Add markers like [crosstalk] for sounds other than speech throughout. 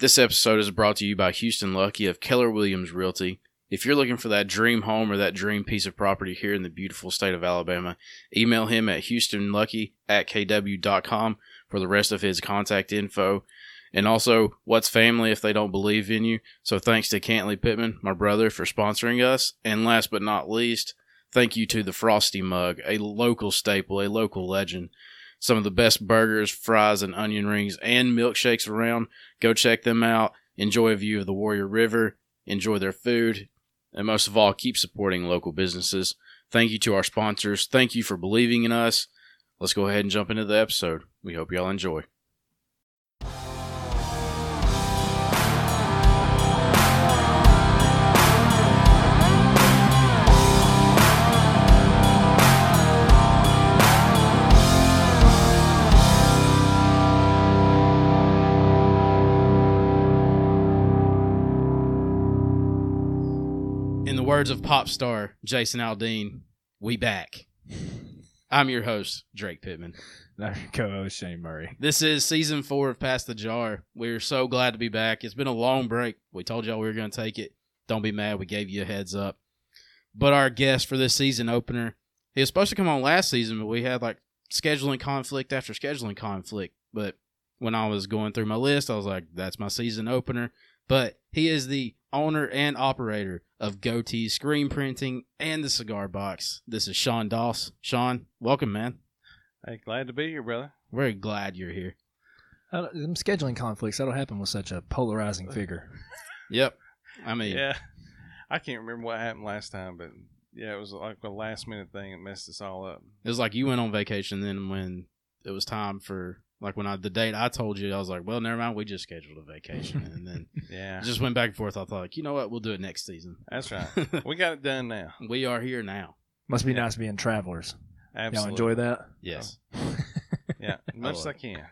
This episode is brought to you by Houston Lucky of Keller Williams Realty. If you're looking for that dream home or that dream piece of property here in the beautiful state of Alabama, email him at houstonlucky at kw.com for the rest of his contact info. And also, what's family if they don't believe in you? So thanks to Cantley Pittman, my brother, for sponsoring us. And last but not least, thank you to the Frosty Mug, a local staple, a local legend. Some of the best burgers, fries, and onion rings and milkshakes around. Go check them out. Enjoy a view of the Warrior River. Enjoy their food. And most of all, keep supporting local businesses. Thank you to our sponsors. Thank you for believing in us. Let's go ahead and jump into the episode. We hope y'all enjoy. Words of pop star Jason Aldean, we back. I'm your host, Drake Pittman. Our co-host Shane Murray. This is season four of Pass the Jar. We're so glad to be back. It's been a long break. We told y'all we were going to take it. Don't be mad. We gave you a heads up. But our guest for this season opener, he was supposed to come on last season, but we had like scheduling conflict after scheduling conflict. But when I was going through my list, I was like, that's my season opener. But he is the owner and operator of Goatee Screen Printing and the Cigar Box. This is Sean Doss. Sean, welcome, man. Hey, glad to be here, brother. Very glad you're here. Uh, them scheduling conflicts that'll happen with such a polarizing [laughs] figure. Yep. I mean, Yeah, I can't remember what happened last time, but yeah, it was like a last minute thing that messed us all up. it was like you went on vacation. Then when it was time for like when I the date I told you, I was like, well, never mind. We just scheduled a vacation, and then [laughs] Yeah, just went back and forth. I thought, like, you know what? We'll do it next season. that's right. [laughs] we got it done now. we are here now. Must be Yeah. nice being travelers. Absolutely. Y'all enjoy that? Yes, Yeah, [laughs] as much as I can.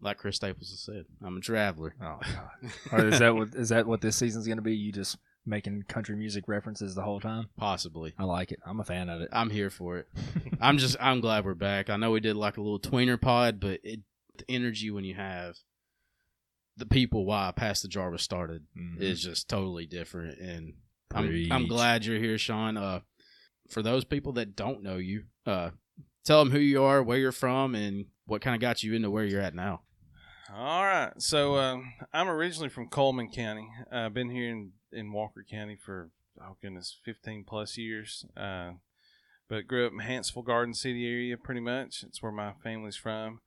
like Chris Staples has said, I'm a traveler. Oh god. or is that what is that what this season's gonna be? You just making country music references the whole time? Possibly. I like it. I'm a fan of it. I'm here for it. [laughs] I'm just I'm glad we're back. I know we did like a little tweener pod, but it the energy when you have the people why Pass the Jar was started Mhm. is just totally different and I'm I'm glad you're here, Sean. Uh for those people that don't know you, uh tell them who you are, where you're from and what kind of got you into where you're at now. All right. So um, I'm originally from Cullman County. I've uh, been here in, in Walker County for, oh goodness, 15 plus years. Uh, but grew up in Hanceville Garden City area pretty much. It's where my family's from.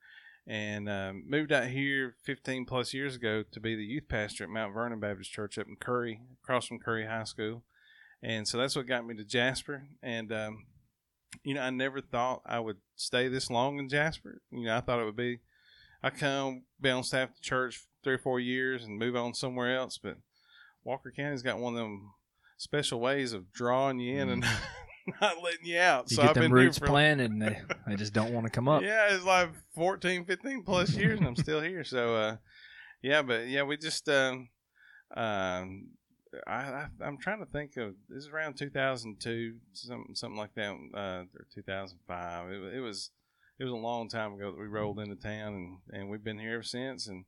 And um, moved out here 15 plus years ago to be the youth pastor at Mount Vernon Baptist Church up in Curry, across from Curry High School. And so that's what got me to Jasper. And, um, you know, I never thought I would stay this long in Jasper. You know, I thought it would be I come be on staff at the church three or four years and move on somewhere else. But Walker County's got one of them special ways of drawing you in and [laughs] not letting you out. You so get I've them been roots here for planted and they, [laughs] they just don't want to come up. yeah, it's like 14, 15 plus years and I'm still here. So uh, yeah, but yeah, we just um, um, I, I I'm trying to think of this is around 2002, something something like that, uh, or 2005. It, it was it was a long time ago that we rolled into town, and, and we've been here ever since. And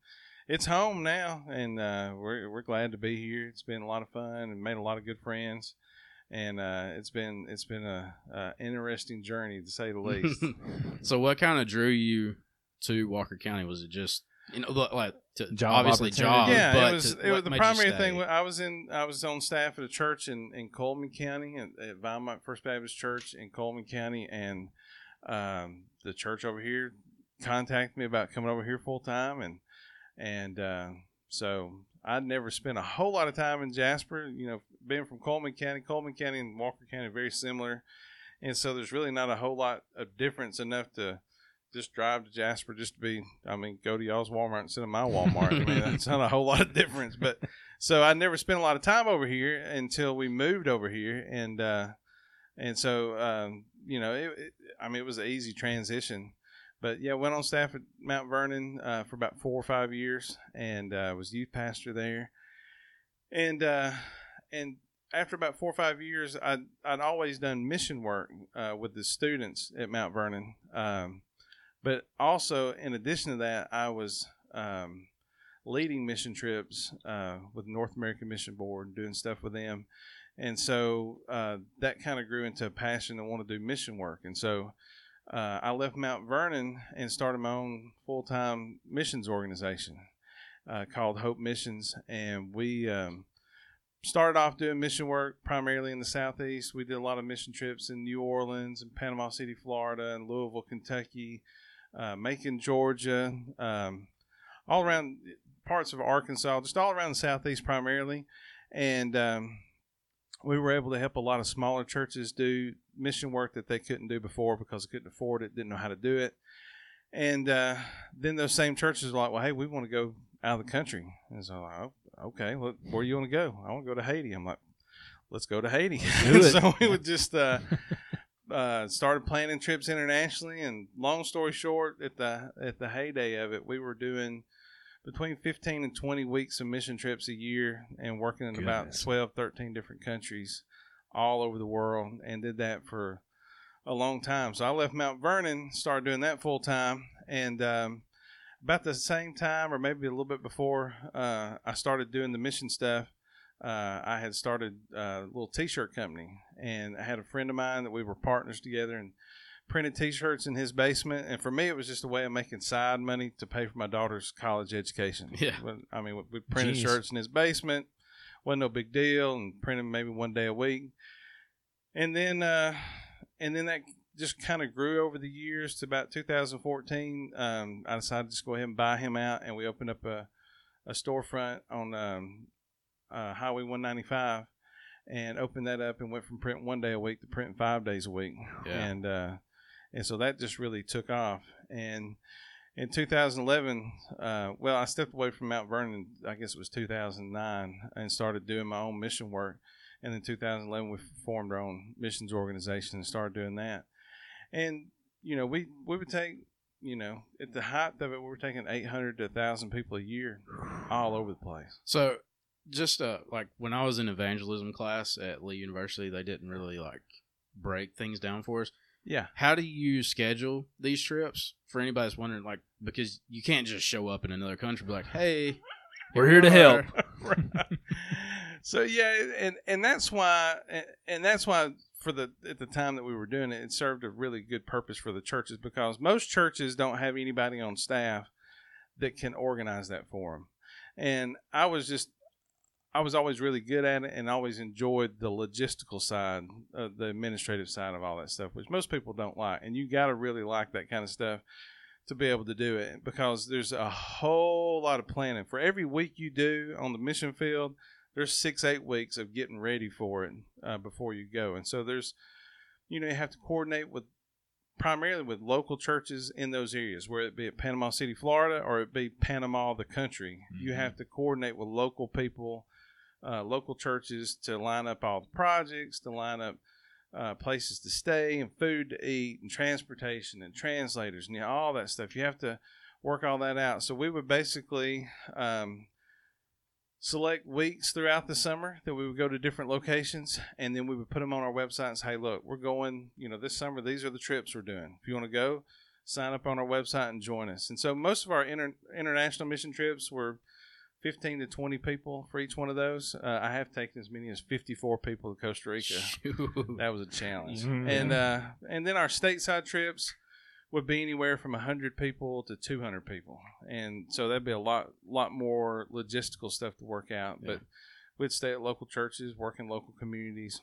it's home now, and uh, we're we're glad to be here. It's been a lot of fun and made a lot of good friends, and uh, it's been it's been a, a interesting journey to say the [laughs] least. so what kind of drew you to Walker County? Was it just you know like- like to, Job obviously opportunity. job, yeah, but it was to- it was the primary thing. I was in I was on staff at a church in, in Cullman County at, at Vinemont First Baptist Church in Cullman County, and um, the church over here contacted me about coming over here full time, and and uh, so I'd never spent a whole lot of time in Jasper. You know, being from Cullman County, Cullman County and Walker County very similar, and so there's really not a whole lot of difference enough to just drive to Jasper just to be, I mean, go to y'all's Walmart instead of my Walmart. I mean, that's not a whole lot of difference. But so I never spent a lot of time over here until we moved over here, and uh, and so um, you know, it, it, I mean, it was an easy transition. But yeah, went on staff at Mount Vernon uh, for about four or five years, and uh, was youth pastor there, and uh, and after about four or five years, I'd, I'd always done mission work uh, with the students at Mount Vernon. Um, but also, in addition to that, I was um, leading mission trips uh, with North American Mission Board, doing stuff with them, and so uh, that kind of grew into a passion to want to do mission work. And so uh, I left Mount Vernon and started my own full time missions organization uh, called Hope Missions, and we. Um, started off doing mission work primarily in the southeast. We did a lot of mission trips in New Orleans and Panama City, Florida, and Louisville, Kentucky, uh, Macon, Georgia, um, all around parts of Arkansas, just all around the southeast primarily. And um, we were able to help a lot of smaller churches do mission work that they couldn't do before because they couldn't afford it, didn't know how to do it. And uh, then those same churches were like, well, hey, we want to go out of the country. And so, like, oh, okay, well, where you want to go? I want to go to Haiti. I'm like, let's go to Haiti. [laughs] so we would just uh, uh, started planning trips internationally. And long story short, at the at the heyday of it, we were doing between 15 and 20 weeks of mission trips a year and working in about Goodness. 12, 13 different countries all over the world and did that for a long time. So I left Mount Vernon, started doing that full time. And um, about the same time, or maybe a little bit before, uh, I started doing the mission stuff. Uh, I had started a little T-shirt company, and I had a friend of mine that we were partners together, and printed T-shirts in his basement. And for me, it was just a way of making side money to pay for my daughter's college education. Yeah. I mean, we printed Genius. shirts in his basement, wasn't no big deal, and printed maybe one day a week. And then, uh, and then that just kind of grew over the years to about 2014. Um, I decided to just go ahead and buy him out, and we opened up a, a storefront on um, uh, Highway 195, and opened that up and went from print one day a week to print five days a week, Yeah. and uh, and so that just really took off. And in 2011, uh, well, I stepped away from Mount Vernon. I guess it was 2009, and started doing my own mission work. And in 2011, we formed our own missions organization and started doing that. And you know, we we would take, you know, at the height of it, we were taking 800 to 1,000 people a year, all over the place. So, just uh, like when I was in evangelism class at Lee University, they didn't really like break things down for us. Yeah. How do you schedule these trips for anybody that's wondering? Like, because you can't just show up in another country and be like, "Hey, We're here to help. [laughs] so yeah, and and that's why, and- and that's why for the at the time that we were doing it, it served a really good purpose for the churches because most churches don't have anybody on staff that can organize that for them. And I was just, I was always really good at it, and always enjoyed the logistical side, uh, the administrative side of all that stuff, which most people don't like. And you got to really like that kind of stuff to be able to do it because there's a whole lot of planning for every week you do on the mission field there's six eight weeks of getting ready for it uh, before you go and so there's you know you have to coordinate with primarily with local churches in those areas where it be at panama city florida or it be panama the country you Mhm. have to coordinate with local people uh, local churches to line up all the projects to line up uh, places to stay and food to eat and transportation and translators and you know, all that stuff. You have to work all that out. So we would basically um, select weeks throughout the summer that we would go to different locations and then we would put them on our website and say, hey, look, we're going, you know, this summer, these are the trips we're doing. If you want to go, sign up on our website and join us. And so most of our inter- international mission trips were 15 to 20 people for each one of those. Uh, I have taken as many as 54 people to Costa Rica shoot. that was a challenge. Mhm. And uh, and then our stateside trips would be anywhere from hundred people to two hundred people, and so that'd be a lot lot more logistical stuff to work out. But we'd stay at local churches, work in local communities,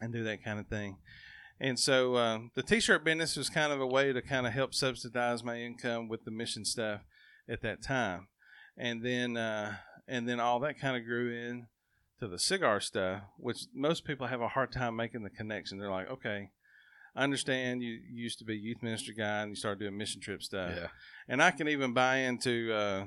and do that kind of thing. And so uh, the t-shirt business was kind of a way to kind of help subsidize my income with the mission stuff at that time, and then uh, and then all that kind of grew in to the cigar stuff, which most people have a hard time making the connection. They're like, okay, I understand you, used to be a youth minister guy and you started doing mission trip stuff, yeah. and I can even buy into uh,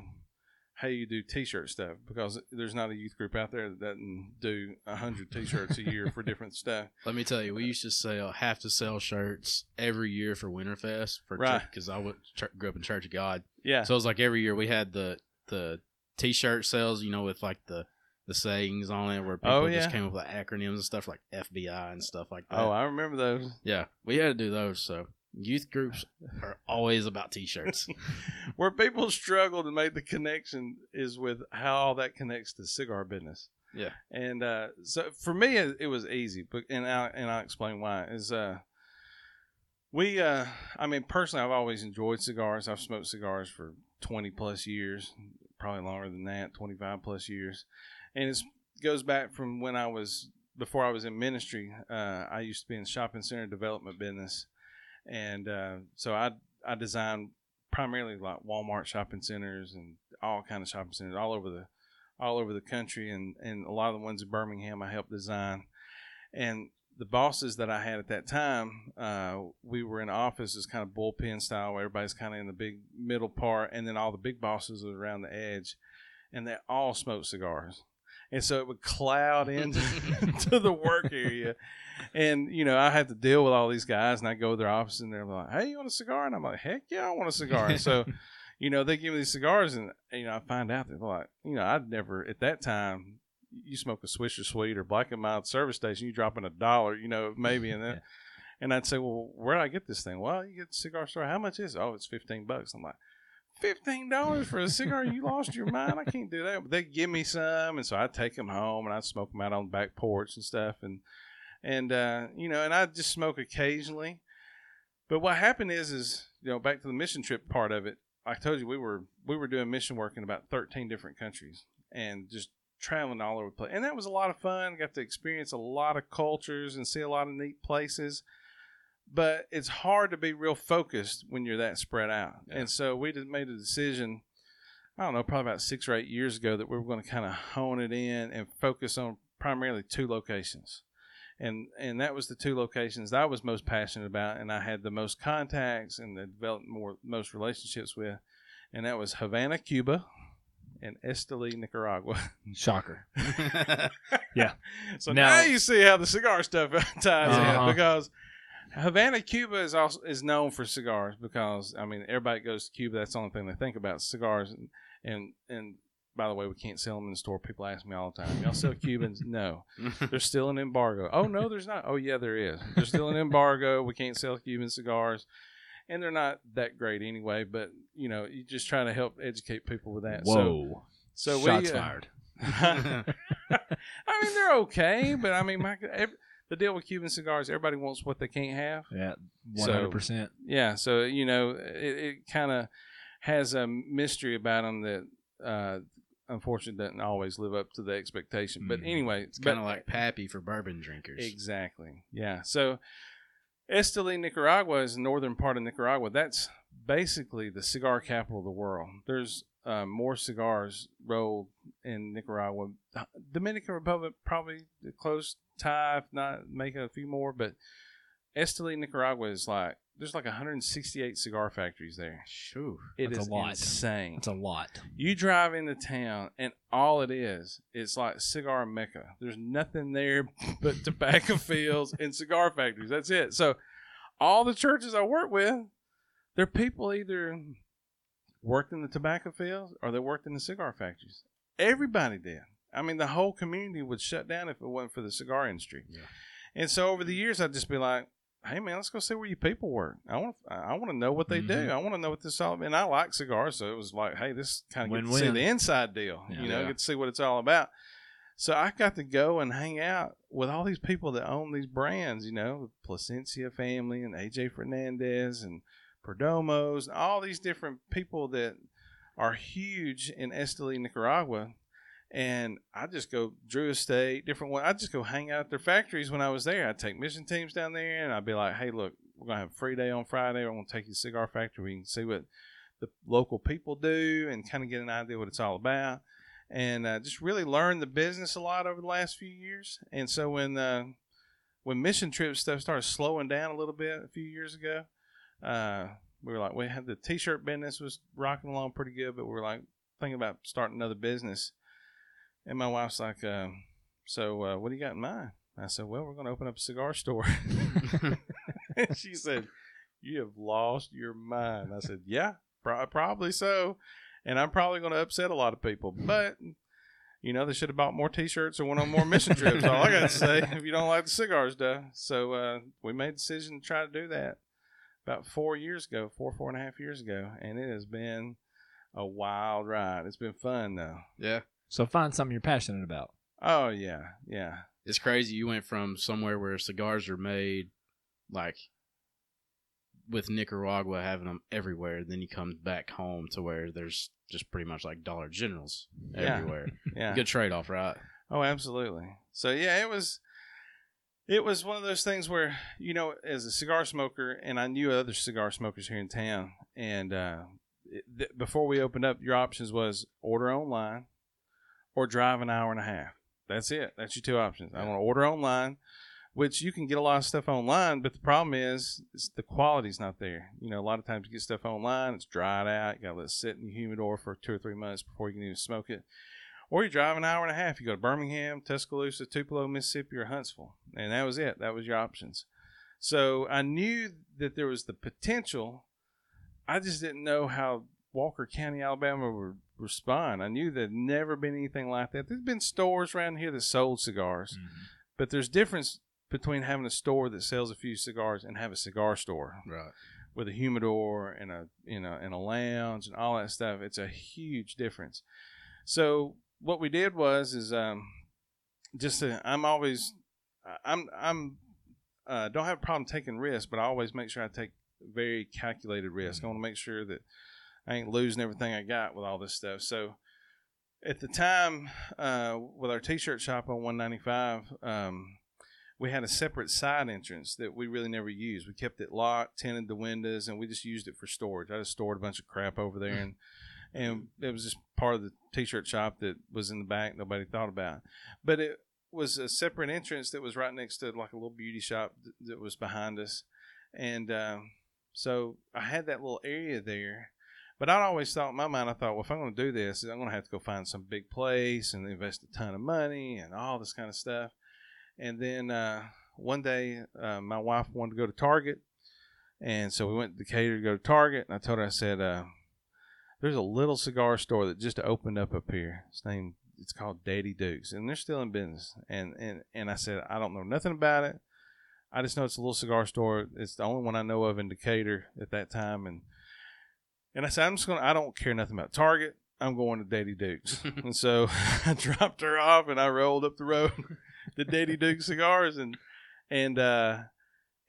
how you do t-shirt stuff because there's not a youth group out there that doesn't do a hundred t-shirts a year for different stuff. [laughs] Let me tell you, we used to sell have to sell shirts every year for Winterfest for Right. because I ch- grew up in Church of God. Yeah, So it was like every year we had the the t-shirt sales, you know, with like the the sayings on it where people Oh, just came up with acronyms and stuff like FBI and stuff like that. oh, I remember those. yeah, we had to do those. So Youth groups are always about t-shirts. [laughs] Where people struggle to make the connection is with how all that connects to cigar business. Yeah. And uh, so for me, it, it was easy, but and I and I'll explain why. Is uh, we uh, I mean personally, I've always enjoyed cigars. I've smoked cigars for twenty plus years, probably longer than that, twenty five plus years, and it goes back from when I was before I was in ministry. Uh, I used to be in shopping center development business, and uh, so I I designed primarily like Walmart shopping centers and all kind of shopping centers all over the all over the country, and and a lot of the ones in Birmingham I helped design, and the bosses that I had at that time, uh, we were in offices kind of bullpen style, where everybody's kind of in the big middle part, and then all the big bosses are around the edge, and they all smoked cigars, and so it would cloud [laughs] into to the work area, and you know I had to deal with all these guys, and I go to their office, and they're like, "Hey, you want a cigar?" And I'm like, "Heck yeah, I want a cigar." And so [laughs] you know, they give me these cigars, and you know, I find out that like, you know, I'd never at that time. You smoke a Swisher Sweet or Black and Mild service station, you dropping a dollar, you know, maybe, and [laughs] then, and I'd say, well, where do I get this thing? Well, you get the cigar store. How much is it? Oh, it's fifteen bucks. I'm like, fifteen dollars for a cigar? You lost your mind. I can't do that. But they give me some, and so I take them home and I smoke them out on the back porch and stuff, and and uh, you know, and I just smoke occasionally. But what happened is, is you know, back to the mission trip part of it. I told you we were we were doing mission work in about 13 different countries and just traveling all over the place. And that was a lot of fun. Got to experience a lot of cultures and see a lot of neat places. But it's hard to be real focused when you're that spread out. Yeah. And so we just made a decision, I don't know, probably about six or eight years ago that we were going to kind of hone it in and focus on primarily two locations. And and that was the two locations that I was most passionate about and I had the most contacts and the developed more most relationships with. And that was Havana, Cuba and Esteli, Nicaragua. [laughs] Shocker. [laughs] Yeah. So Now- now, you see how the cigar stuff [laughs] ties Uh-huh. in because Havana, Cuba is also is known for cigars because I mean everybody goes to Cuba. That's the only thing they think about cigars. And and, and by the way, we can't sell them in the store. People ask me all the time, "Y'all sell Cubans?" no, there's still an embargo. Oh no, there's not. Oh yeah, there is. There's still an embargo. We can't sell Cuban cigars. And they're not that great anyway, but you know, you just try to help educate people with that. So, Whoa. so Shots we, uh, fired. [laughs] I mean, they're okay, but I mean, my, ev the deal with Cuban cigars, everybody wants what they can't have. Yeah, hundred percent. Yeah, so you know, it, it kind of has a mystery about them that, uh, unfortunately, doesn't always live up to the expectation. But Mhm. anyway, It's kind of like Pappy for bourbon drinkers. Exactly. Yeah. So Esteli, Nicaragua is the northern part of Nicaragua. That's basically the cigar capital of the world. There's uh, more cigars rolled in Nicaragua. Dominican Republic probably close tie, if not make a few more. But Esteli, Nicaragua is like there's like 168 cigar factories there. Shoo. It is That's a lot. insane. It's a lot. You drive into town, and all it is, it's like cigar mecca. There's nothing there [laughs] but tobacco [laughs] fields and cigar factories. That's it. So, all the churches I work with, they're people either worked in the tobacco fields or they worked in the cigar factories. Everybody did. I mean, the whole community would shut down if it wasn't for the cigar industry. Yeah. And so, over the years, I'd just be like, "Hey, man, let's go see where you people work. I want, I want to know what they do. Mhm. I want to know what this all." And I like cigars, so it was like, "Hey, this kind of get to see the inside deal. Yeah. you know, Yeah. get to see what it's all about." So I got to go and hang out with all these people that own these brands. You know, the Plasencia family and AJ Fernandez and Perdomos, and all these different people that are huge in Esteli, Nicaragua. And I just go Drew Estate, different one. I just go hang out at their factories when I was there. I'd take mission teams down there, and I'd be like, "Hey, look, we're gonna have a free day on Friday. I'm gonna take you to Cigar Factory. We can see what the local people do, and kind of get an idea what it's all about." And uh, just really learn the business a lot over the last few years. And so when uh, when mission trip stuff started slowing down a little bit a few years ago, uh, we were like, we had the t-shirt business was rocking along pretty good, but we were like thinking about starting another business. And my wife's like, uh, so uh, what do you got in mind? I said, well, we're going to open up a cigar store. [laughs] [laughs] and she said, you have lost your mind. I said, yeah, pro- probably so. And I'm probably going to upset a lot of people, but you know, they should have bought more T-shirts or went on more mission trips. All I got to say, [laughs] if you don't like the cigars, stuff. So uh, we made the decision to try to do that. about four years ago, four four and a half years ago, and it has been a wild ride. It's been fun though. Yeah. So find something you're passionate about. Oh yeah, yeah. It's crazy. You went from somewhere where cigars are made, like with Nicaragua having them everywhere, then you come back home to where there's just pretty much like Dollar Generals Yeah. everywhere. [laughs] Yeah. Good trade off, right? Oh, absolutely. So yeah, it was it was one of those things where, you know, as a cigar smoker and I knew other cigar smokers here in town and uh it, th- before we opened up, your options was order online or drive an hour and a half. That's it. That's your two options. I want to order online, which you can get a lot of stuff online, but the problem is, is the quality's not there. You know, a lot of times you get stuff online, it's dried out. You got to let it sit in the humidor for two or three months before you can even smoke it. Or you drive an hour and a half. You go to Birmingham, Tuscaloosa, Tupelo, Mississippi, or Huntsville. And that was it. That was your options. So I knew that there was the potential. I just didn't know how Walker County, Alabama would respond. I knew there'd never been anything like that. There's been stores around here that sold cigars, but there's difference between having a store that sells a few cigars and have a cigar store Right. with a humidor and a you know and a lounge and all that stuff. It's a huge difference. So what we did was is um, just I'm always I'm I'm uh, don't have a problem taking risks, but I always make sure I take very calculated risk. I want to make sure that I ain't losing everything I got with all this stuff. So at the time uh, with our t-shirt shop on 195 um, we had a separate side entrance that we really never used. We kept it locked tinted the windows and we just used it for storage. I just stored a bunch of crap over there and and it was just part of the t-shirt shop that was in the back nobody thought about. But it was a separate entrance that was right next to like a little beauty shop th- that was behind us. And um, so i had that little area there but I'd always thought in my mind, I thought, well, if I'm going to do this, I'm going to have to go find some big place and invest a ton of money and all this kind of stuff. And then uh, one day, uh, my wife wanted to go to Target. And so we went to Decatur to go to Target. And I told her, I said, uh, there's a little cigar store that just opened up up here. It's named, it's called Daddy Dukes. And they're still in business. And, and, and I said, I don't know nothing about it. I just know it's a little cigar store. It's the only one I know of in Decatur at that time. And, and I said, I'm just going to, I don't care nothing about Target. I'm going to Daddy Dukes. [laughs] and so [laughs] I dropped her off and I rolled up the road [laughs] to Daddy Duke cigars and, and, uh,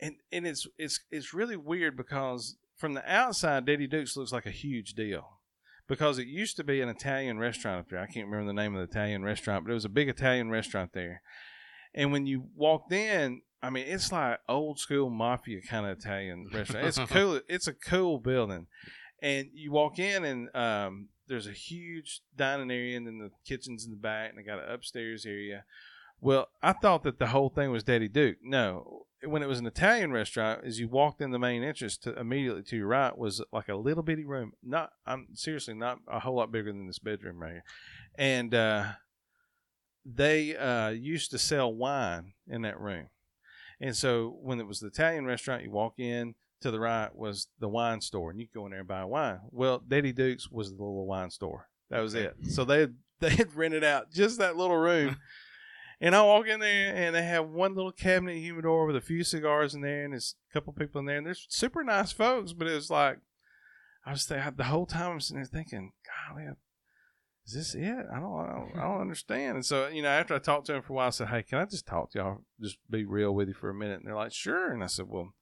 and, and it's, it's, it's really weird because from the outside, Daddy Dukes looks like a huge deal because it used to be an Italian restaurant up there. I can't remember the name of the Italian restaurant, but it was a big Italian restaurant there. And when you walked in, I mean, it's like old school mafia kind of Italian restaurant. It's cool. It's a cool building and you walk in and um, there's a huge dining area and then the kitchen's in the back and they got an upstairs area. Well i thought that the whole thing was daddy duke. No when it was an italian restaurant as you walked in the main entrance to immediately to your right was like a little bitty room. Not i'm seriously not a whole lot bigger than this bedroom right here. And uh, they uh, used to sell wine in that room. And so when it was the italian restaurant you walk in to the right was the wine store, and you could go in there and buy wine. Well, Daddy Duke's was the little wine store. That was it. So they [laughs] they had rented out just that little room. [laughs] and I walk in there, and they have one little cabinet humidor with a few cigars in there, and there's a couple people in there, and they're super nice folks. But it was like I was there the whole time. I'm sitting there thinking, golly, is this it? I don't, I don't, I don't understand. And so, you know, after I talked to them for a while, I said, hey, can I just talk to y'all? Just be real with you for a minute. And they're like, sure. And I said, well,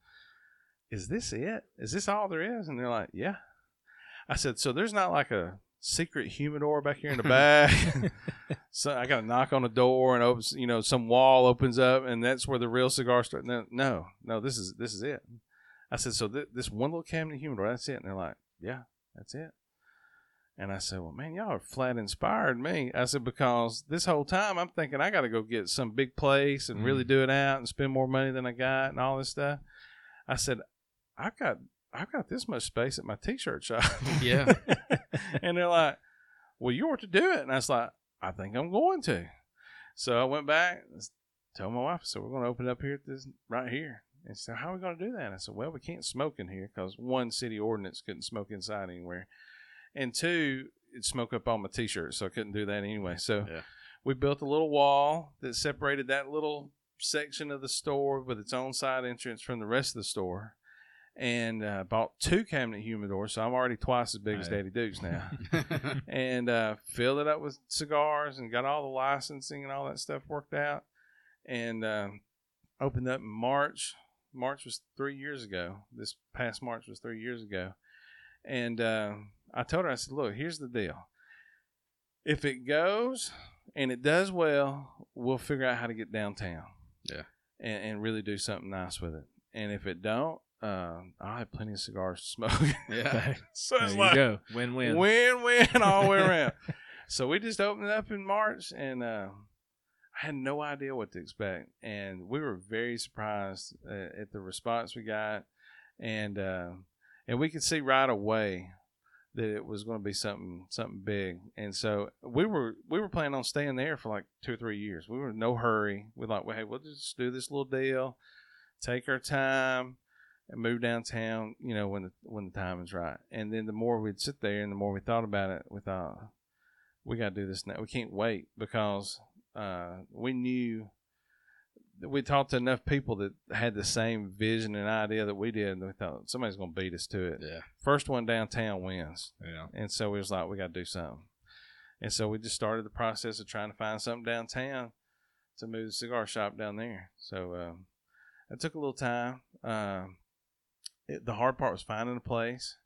is this it? Is this all there is? And they're like, yeah. I said, so there's not like a secret humidor back here in the back. [laughs] [laughs] so I got to knock on the door and opens, you know, some wall opens up and that's where the real cigar starts. No, no, no, this is, this is it. I said, so th- this one little cabinet humidor, that's it. And they're like, yeah, that's it. And I said, well, man, y'all are flat inspired me. I said, because this whole time I'm thinking I got to go get some big place and really mm. do it out and spend more money than I got and all this stuff. I said, I've got I've got this much space at my t-shirt shop. Yeah. [laughs] and they're like, "Well, you ought to do it." And I was like, "I think I'm going to." So I went back, and told my wife, "So we're going to open up here at this right here." And said, "How are we going to do that?" And I said, "Well, we can't smoke in here because one city ordinance couldn't smoke inside anywhere, and two, it'd smoke up all my t-shirts. so I couldn't do that anyway." So Yeah. we built a little wall that separated that little section of the store with its own side entrance from the rest of the store and uh, bought two cabinet humidors. So I'm already twice as big as Daddy Dukes now. [laughs] [laughs] and uh, filled it up with cigars and got all the licensing and all that stuff worked out. And um opened up in March. March was three years ago. This past March was three years ago. And uh, I told her, I said, look, here's the deal. If it goes and it does well, we'll figure out how to get downtown. Yeah. And, and really do something nice with it. And if it don't, uh, I'll have plenty of cigars to smoke. [laughs] yeah. so There it's like, go. Win win. Win win all the way [laughs] around. so we just opened it up in March, and uh, I had no idea what to expect, and we were very surprised uh, at the response we got, and uh, and we could see right away that it was going to be something something big, and so we were we were planning on staying there for like two or three years. We were in no hurry. We like, well, hey, we'll just do this little deal, take our time and move downtown, you know, when the when the time is right. And then the more we'd sit there and the more we thought about it, we thought we got to do this now. We can't wait because uh, we knew that we talked to enough people that had the same vision and idea that we did, and we thought somebody's going to beat us to it. Yeah. First one downtown wins. Yeah. And so we was like, we got to do something. And so we just started the process of trying to find something downtown to move the cigar shop down there. So um, it took a little time. Um, it, the hard part was finding a place.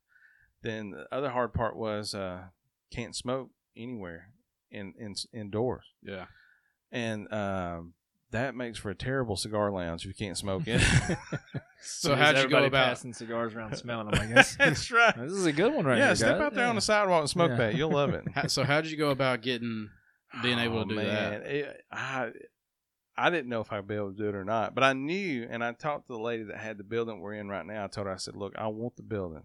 Then the other hard part was uh, can't smoke anywhere in, in indoors, Yeah. and um, that makes for a terrible cigar lounge if you can't smoke in. [laughs] So how'd you go about? passing cigars around, smelling them? I [laughs] guess That's right. this is a good one right yeah, here. step guys. out there Yeah. on the sidewalk and smoke Yeah. that. You'll love it. So how'd you go about getting being able to do that? Oh, It, I I didn't know if I'd be able to do it or not, but I knew, and I talked to the lady that had the building we're in right now. I told her, I said, "Look, I want the building.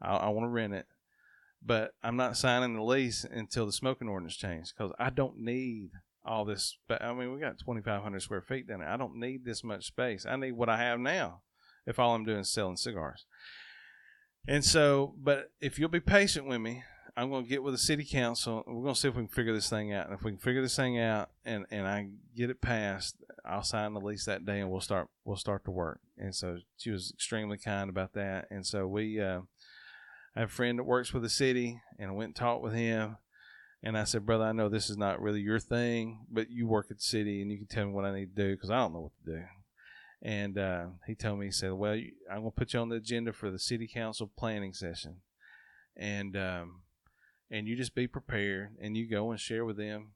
I, I want to rent it, but I'm not signing the lease until the smoking ordinance changes because I don't need." All this, but I mean, we got 2,500 square feet down there. I don't need this much space. I need what I have now. If all I'm doing is selling cigars, and so, but if you'll be patient with me, I'm going to get with the city council. We're going to see if we can figure this thing out. And if we can figure this thing out and, and I get it passed, I'll sign the lease that day and we'll start we'll start to work. And so she was extremely kind about that. And so we uh, I have a friend that works with the city and I went and talked with him. And I said, brother, I know this is not really your thing, but you work at the city and you can tell me what I need to do because I don't know what to do. And uh, he told me, he said, well, I'm going to put you on the agenda for the city council planning session. And um, and you just be prepared and you go and share with them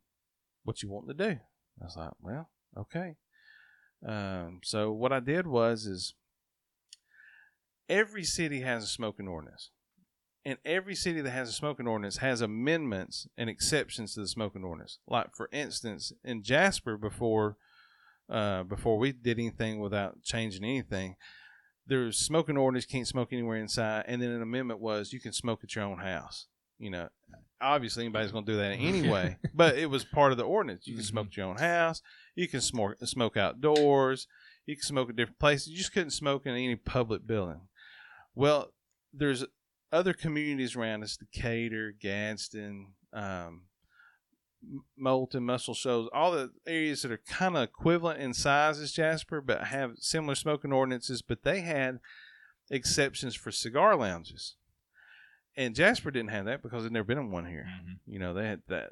what you want to do. I was like, well, okay. Um, so what I did was is every city has a smoking ordinance. And every city that has a smoking ordinance has amendments and exceptions to the smoking ordinance. Like for instance, in Jasper before uh, before we did anything without changing anything, there's smoking ordinance can't smoke anywhere inside, and then an amendment was you can smoke at your own house. You know, obviously anybody's going to do that [laughs] anyway, but it was part of the ordinance. You can smoke at your own house. You can smoke smoke outdoors. You can smoke at different places. You just couldn't smoke in any public building. Well, there's other communities around us: Decatur, Gadsden, um, Moulton, Muscle Shoals, all the areas that are kind of equivalent in size as Jasper, but have similar smoking ordinances. But they had exceptions for cigar lounges. And Jasper didn't have that because they'd never been one here. You know, they had that.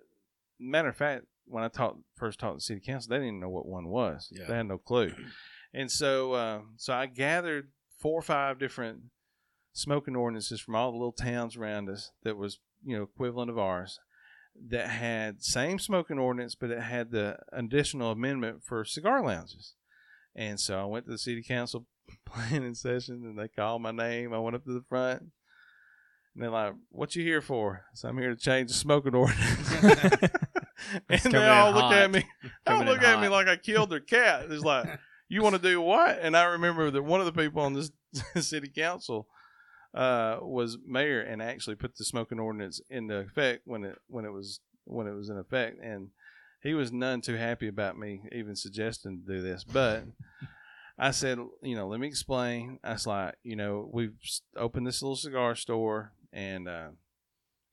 Matter of fact, when I talked first taught the city council, they didn't even know what one was. Yeah. They had no clue. [clears throat] And so, uh, so I gathered four or five different smoking ordinances from all the little towns around us that was, you know, equivalent of ours, that had same smoking ordinance, but it had the additional amendment for cigar lounges. And so I went to the city council [laughs] planning session, and they called my name. I went up to the front, and they're like, "What you here for?" So I'm here to change the smoking ordinance. [laughs] [laughs] and they all look hot. at me. They all Coming in look at me like I killed their cat. It's like, [laughs] you want to do what? And I remember that one of the people on this city council uh, was mayor and actually put the smoking ordinance into effect when it when it was when it was in effect, and he was none too happy about me even suggesting to do this, but. I said, you know, let me explain. I was like, you know, we've opened this little cigar store and uh,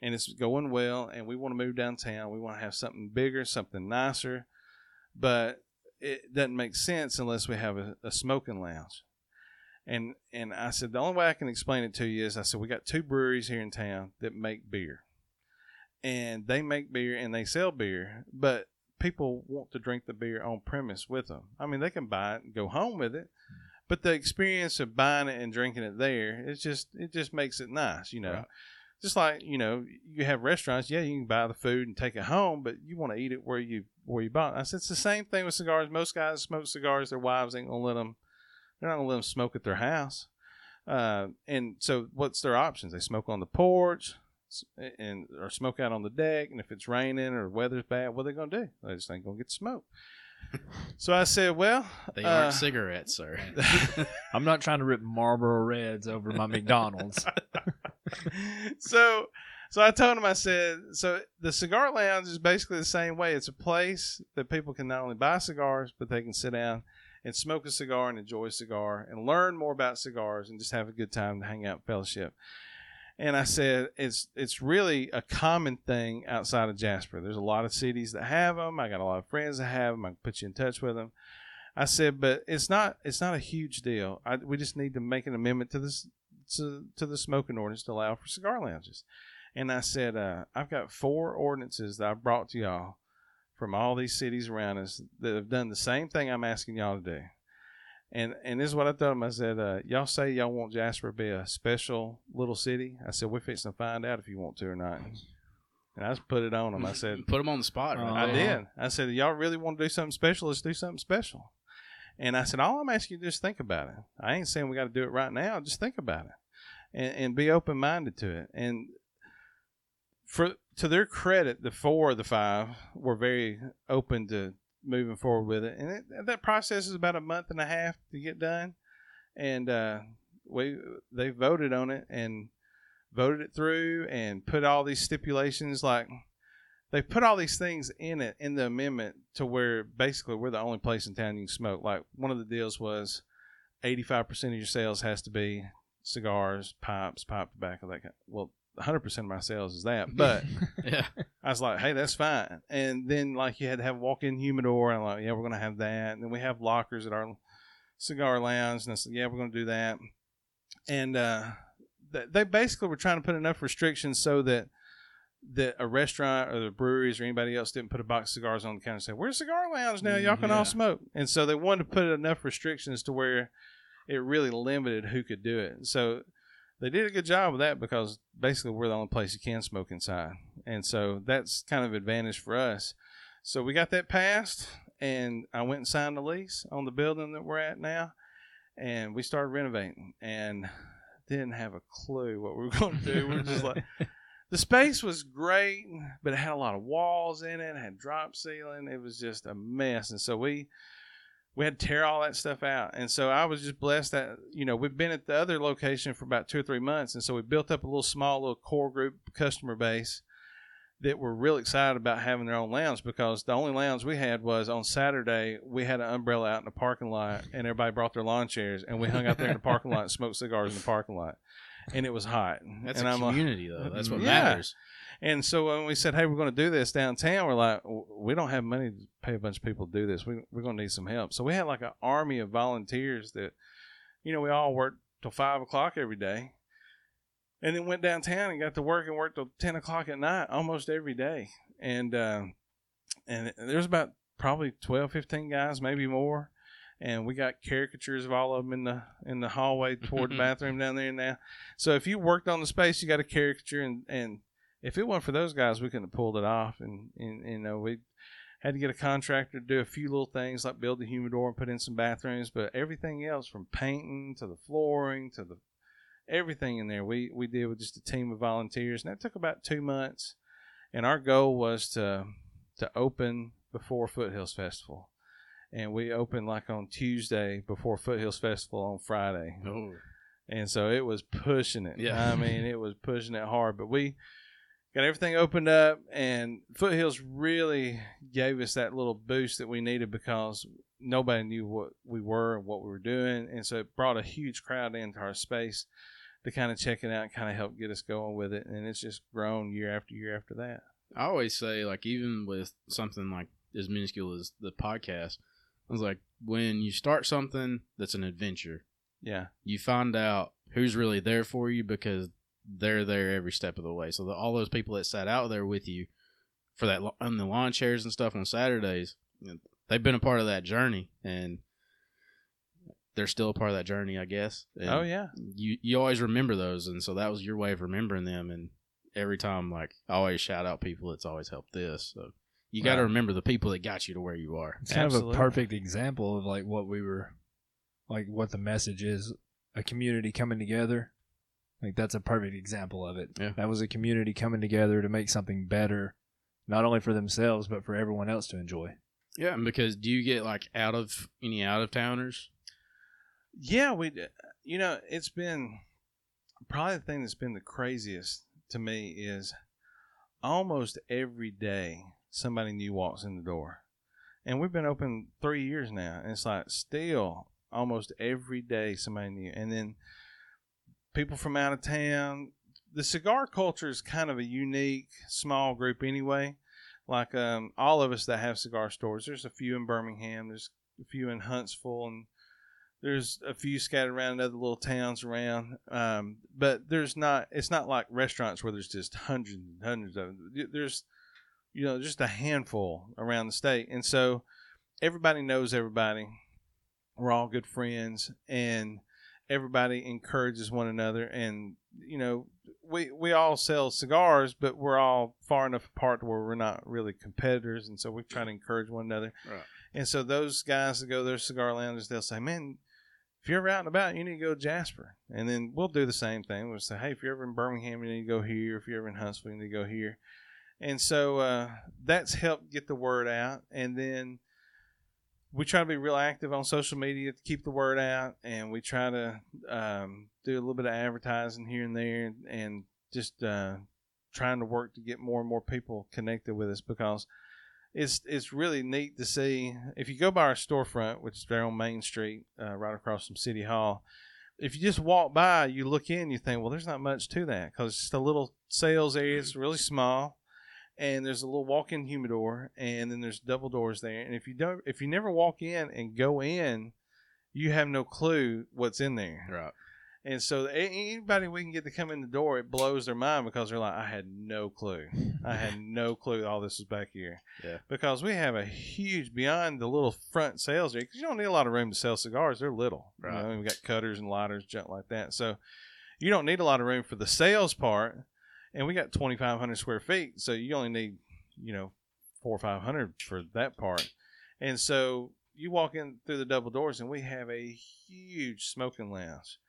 and it's going well, and we want to move downtown. We want to have something bigger, something nicer, but it doesn't make sense unless we have a, a smoking lounge. And and I said the only way I can explain it to you is I said we got two breweries here in town that make beer, and they make beer and they sell beer, but people want to drink the beer on premise with them. I mean, they can buy it and go home with it, but the experience of buying it and drinking it there, it's just it just makes it nice, you know. Right. Just like you know, you have restaurants. Yeah, you can buy the food and take it home, but you want to eat it where you where you bought. it. I said it's the same thing with cigars. Most guys smoke cigars. Their wives ain't gonna let them. They're not gonna let them smoke at their house. Uh, and so, what's their options? They smoke on the porch, and or smoke out on the deck. And if it's raining or weather's bad, what are they gonna do? They just ain't gonna get smoke. So I said, well, They uh, aren't cigarettes, sir. [laughs] I'm not trying to rip Marlboro Reds over my McDonald's. [laughs] so so I told him I said so the cigar lounge is basically the same way. It's a place that people can not only buy cigars, but they can sit down and smoke a cigar and enjoy a cigar and learn more about cigars and just have a good time to hang out and fellowship. And I said it's it's really a common thing outside of Jasper. There's a lot of cities that have them. I got a lot of friends that have them. I can put you in touch with them. I said, but it's not it's not a huge deal. I, we just need to make an amendment to this to, to the smoking ordinance to allow for cigar lounges. And I said, uh, I've got four ordinances that I've brought to y'all from all these cities around us that have done the same thing I'm asking y'all to do. And and this is what I told them. I said, uh, y'all say y'all want Jasper to be a special little city. I said, we're fixing to find out if you want to or not. And I just put it on them. I said, [laughs] Put them on the spot. Right I there. did. I said, y'all really want to do something special? Let's do something special. And I said, all I'm asking you to just think about it. I ain't saying we got to do it right now. Just think about it, and, and be open minded to it. And for to their credit, the four of the five were very open to moving forward with it. And it, that process is about a month and a half to get done. And uh, we they voted on it and voted it through and put all these stipulations like they put all these things in it in the amendment to where basically we're the only place in town you can smoke. Like one of the deals was eighty five percent of your sales has to be cigars, pipes, pipe tobacco. That kind. Well, hundred percent of my sales is that, [laughs] but. Yeah. I was like, hey, that's fine. And then like you had to have a walk-in humidor, and I'm like, yeah, we're gonna have that. And then we have lockers at our cigar lounge, and I said, yeah, we're gonna do that. And uh, th- they basically were trying to put enough restrictions so that that a restaurant or the breweries or anybody else didn't put a box of cigars on the counter and say, we're a cigar lounge now, y'all can Yeah. all smoke. And so they wanted to put enough restrictions to where it really limited who could do it. So they did a good job with that because basically we're the only place you can smoke inside, and so that's kind of advantage for us. So we got that passed, and I went and signed the lease on the building that we're at now, and we started renovating, and didn't have a clue what we were going to do. We are just like. [laughs] The space was great, but it had a lot of walls in it. It had drop ceiling. It was just a mess, and so we we had to tear all that stuff out. And so I was just blessed that, you know, we've been at the other location for about two or three months. And so we built up a little small little core group customer base that were real excited about having their own lounge because the only lounge we had was on Saturday, we had an umbrella out in the parking lot and everybody brought their lawn chairs and we hung out there in the parking lot and smoked cigars in the parking lot. And it was hot. That's and a I'm like- community, though. That's what Yeah. matters. And so when we said, "Hey, we're going to do this downtown," we're like, "We don't have money to pay a bunch of people to do this. We, we're going to need some help." So we had like an army of volunteers that, you know, we all worked till five o'clock every day, and then went downtown and got to work and worked till ten o'clock at night almost every day. And uh, and there's about probably 12, 15 guys, maybe more. And we got caricatures of all of them in the in the hallway toward the [laughs] bathroom down there now. So if you worked on the space, you got a caricature, and and if it weren't for those guys, we couldn't have pulled it off. And, and you know, we had to get a contractor to do a few little things like build the humidor and put in some bathrooms, but everything else from painting to the flooring to the everything in there, we we did with just a team of volunteers, and that took about two months. And our goal was to to open before Foothills Festival. And we opened like on Tuesday before Foothills Festival on Friday Oh, and so it was pushing it. Yeah. I [laughs] mean, it was pushing it hard. But we got everything opened up, and Foothills really gave us that little boost that we needed because nobody knew what we were and what we were doing, and so it brought a huge crowd into our space to kind of check it out and kind of help get us going with it. And it's just grown year after year after that. I always say, like, even with something like as minuscule as the podcast, I was like, when you start something that's an adventure, Yeah. You find out who's really there for you because they're there every step of the way. So the, all those people that sat out there with you for that on the lawn chairs and stuff on Saturdays, you know, they've been a part of that journey and they're still a part of that journey, I guess. And oh yeah. You you always remember those, and so that was your way of remembering them. And every time, like I always shout out people, it's always helped this. So you got to Right. remember the people that got you to where you are. It's kind of a perfect example of like what we were, like what the message is: a community coming together. Like that's a perfect example of it. Yeah. That was a community coming together to make something better, not only for themselves but for everyone else to enjoy. Yeah, and because do you get like out of any out of towners? Yeah, we. Uh, you know, it's been probably the thing that's been the craziest to me is almost every day somebody new walks in the door, and we've been open three years now, and it's like still almost every day somebody new, and then people from out of town. The cigar culture is kind of a unique small group anyway. Like um, all of us that have cigar stores, there's a few in Birmingham, there's a few in Huntsville, and there's a few scattered around in other little towns around. Um, but there's not. It's not like restaurants where there's just hundreds and hundreds of them. There's, you know, just a handful around the state, and so everybody knows everybody. We're all good friends, and everybody encourages one another. And you know, we we all sell cigars, but we're all far enough apart where we're not really competitors, and so we try to encourage one another. Right. And so those guys that go to their cigar lounges, they'll say, "Man, if you're ever out and about, you need to go to Jasper." And then we'll do the same thing. We'll say, "Hey, if you're ever in Birmingham, you need to go here. If you're ever in Huntsville, you need to go here." And so uh, that's helped get the word out. And then we try to be real active on social media to keep the word out, and we try to um, do a little bit of advertising here and there, and just uh, trying to work to get more and more people connected with us because it's it's really neat to see. If you go by our storefront, which is there on Main Street, uh, right across from City Hall, if you just walk by, you look in, you think, well, there's not much to that because it's just a little sales area. It's really small, and there's a little walk-in humidor, and then there's double doors there. And if you don't, if you never walk in and go in, you have no clue what's in there. Right. And so anybody we can get to come in the door, it blows their mind because they're like, I had no clue. I had [laughs] no clue all this was back here. Yeah. Because we have a huge beyond the little front sales area. Because you don't need a lot of room to sell cigars. They're little. You Right. know, we got cutters and lighters, junk like that. So you don't need a lot of room for the sales part. And we got 2,500 square feet. So you only need, you know, four or 500 for that part. And so you walk in through the double doors and we have a huge smoking lounge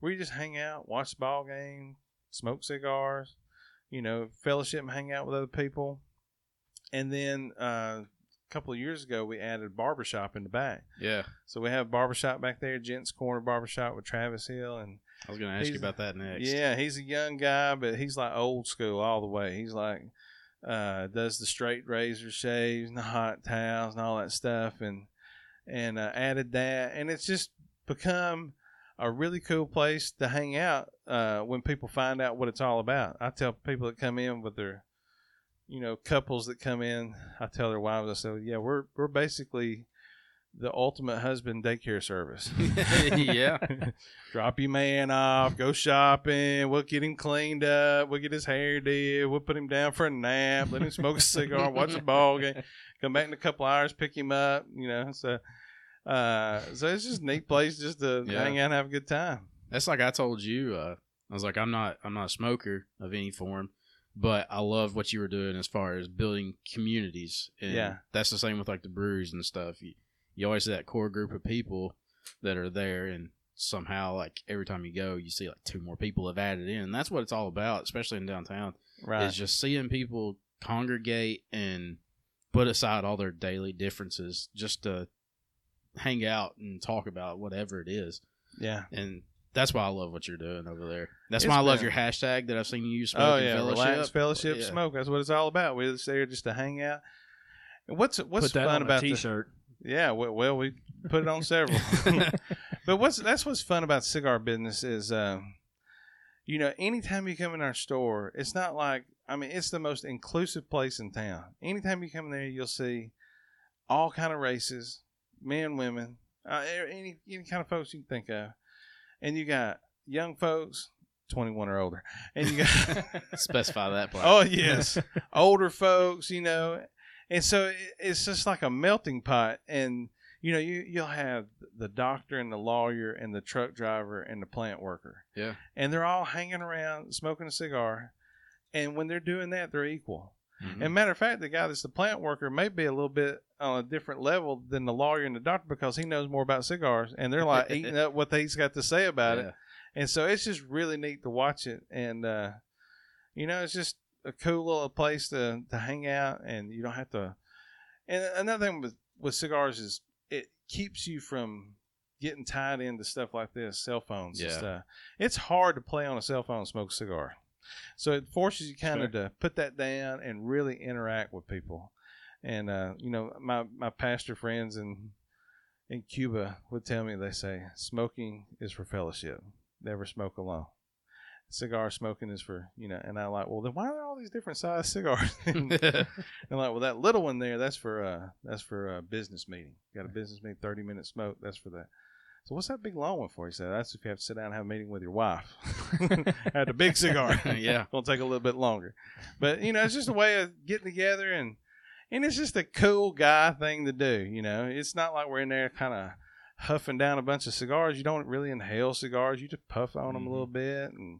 where you just hang out, watch the ball game, smoke cigars, you know, fellowship and hang out with other people. And then uh, a couple of years ago, we added a barbershop in the back. Yeah. So we have a barbershop back there, Gents Corner Barbershop with Travis Hill. And I was going to ask you about that next. yeah, he's a young guy, but he's like old school all the way. He's like, uh, does the straight razor shaves and the hot towels and all that stuff. And, and uh, added that. And it's just become a really cool place to hang out uh, when people find out what it's all about. I tell people that come in with their, you know, couples that come in, I tell their wives, I say, yeah, we're we're basically the ultimate husband daycare service. [laughs] yeah. [laughs] Drop your man off, go shopping. We'll get him cleaned up. We'll get his hair did. We'll put him down for a nap. Let him smoke a cigar, watch a ball game. Come back in a couple hours, pick him up. You know, so uh, so it's just a neat place just to Yeah. hang out and have a good time. That's like I told you. Uh, I was like, I'm not, I'm not a smoker of any form, but I love what you were doing as far as building communities. And Yeah. that's the same with like the breweries and stuff. You, you always see that core group of people that are there, and somehow, like every time you go, you see like two more people have added in. And that's what it's all about, especially in downtown. Right. Is just seeing people congregate and put aside all their daily differences just to hang out and talk about whatever it is yeah. and that's why I love what you're doing over there. That's It's why I love been- your hashtag that I've seen you use. Oh Smoking yeah, fellowship. relax, fellowship, Yeah. smoke. That's what it's all about. We're just there just to hang out. What's what's Put that fun on about a the t-shirt. Yeah, well, well, we put it on several. [laughs] but what's that's what's fun about cigar business is, um, you know, anytime you come in our store, it's not like I mean, it's the most inclusive place in town. Anytime you come in there, you'll see all kind of races, men, women, uh, any any kind of folks you can think of, and you got young folks, twenty one or older, and you got [laughs] [laughs] Specify that part. oh yes, older folks, you know, and so it's just like a melting pot, and you know you you'll have the doctor and the lawyer and the truck driver and the plant worker, Yeah. and they're all hanging around smoking a cigar, and when they're doing that, they're equal. Mhm. And matter of fact, the guy that's the plant worker may be a little bit on a different level than the lawyer and the doctor because he knows more about cigars, and they're like [laughs] eating up what he's got to say about Yeah. it. And so it's just really neat to watch it, and uh, you know, it's just a cool little place to to hang out, and you don't have to. And another thing with with cigars is it keeps you from getting tied into stuff like this, cell phones and Yeah. stuff. It's hard to play on a cell phone and smoke a cigar. So it forces you kind of to put that down and really interact with people. And uh, you know, my my pastor friends in in Cuba would tell me they say smoking is for fellowship. Never smoke alone. Cigar smoking is for you know, and I like, well, then why are there all these different size [laughs] cigars? and [laughs] like, well, that little one there, that's for uh, that's for a business meeting. Got a business meeting, thirty minute smoke. That's for that. So what's that big long one for? He said, that's if you have to sit down and have a meeting with your wife. [laughs] Had a big cigar. Yeah. Gonna take a little bit longer. But you know, it's just a way of getting together and and it's just a cool guy thing to do, you know. It's not like we're in there kind of huffing down a bunch of cigars. You don't really inhale cigars. You just puff on them a little bit and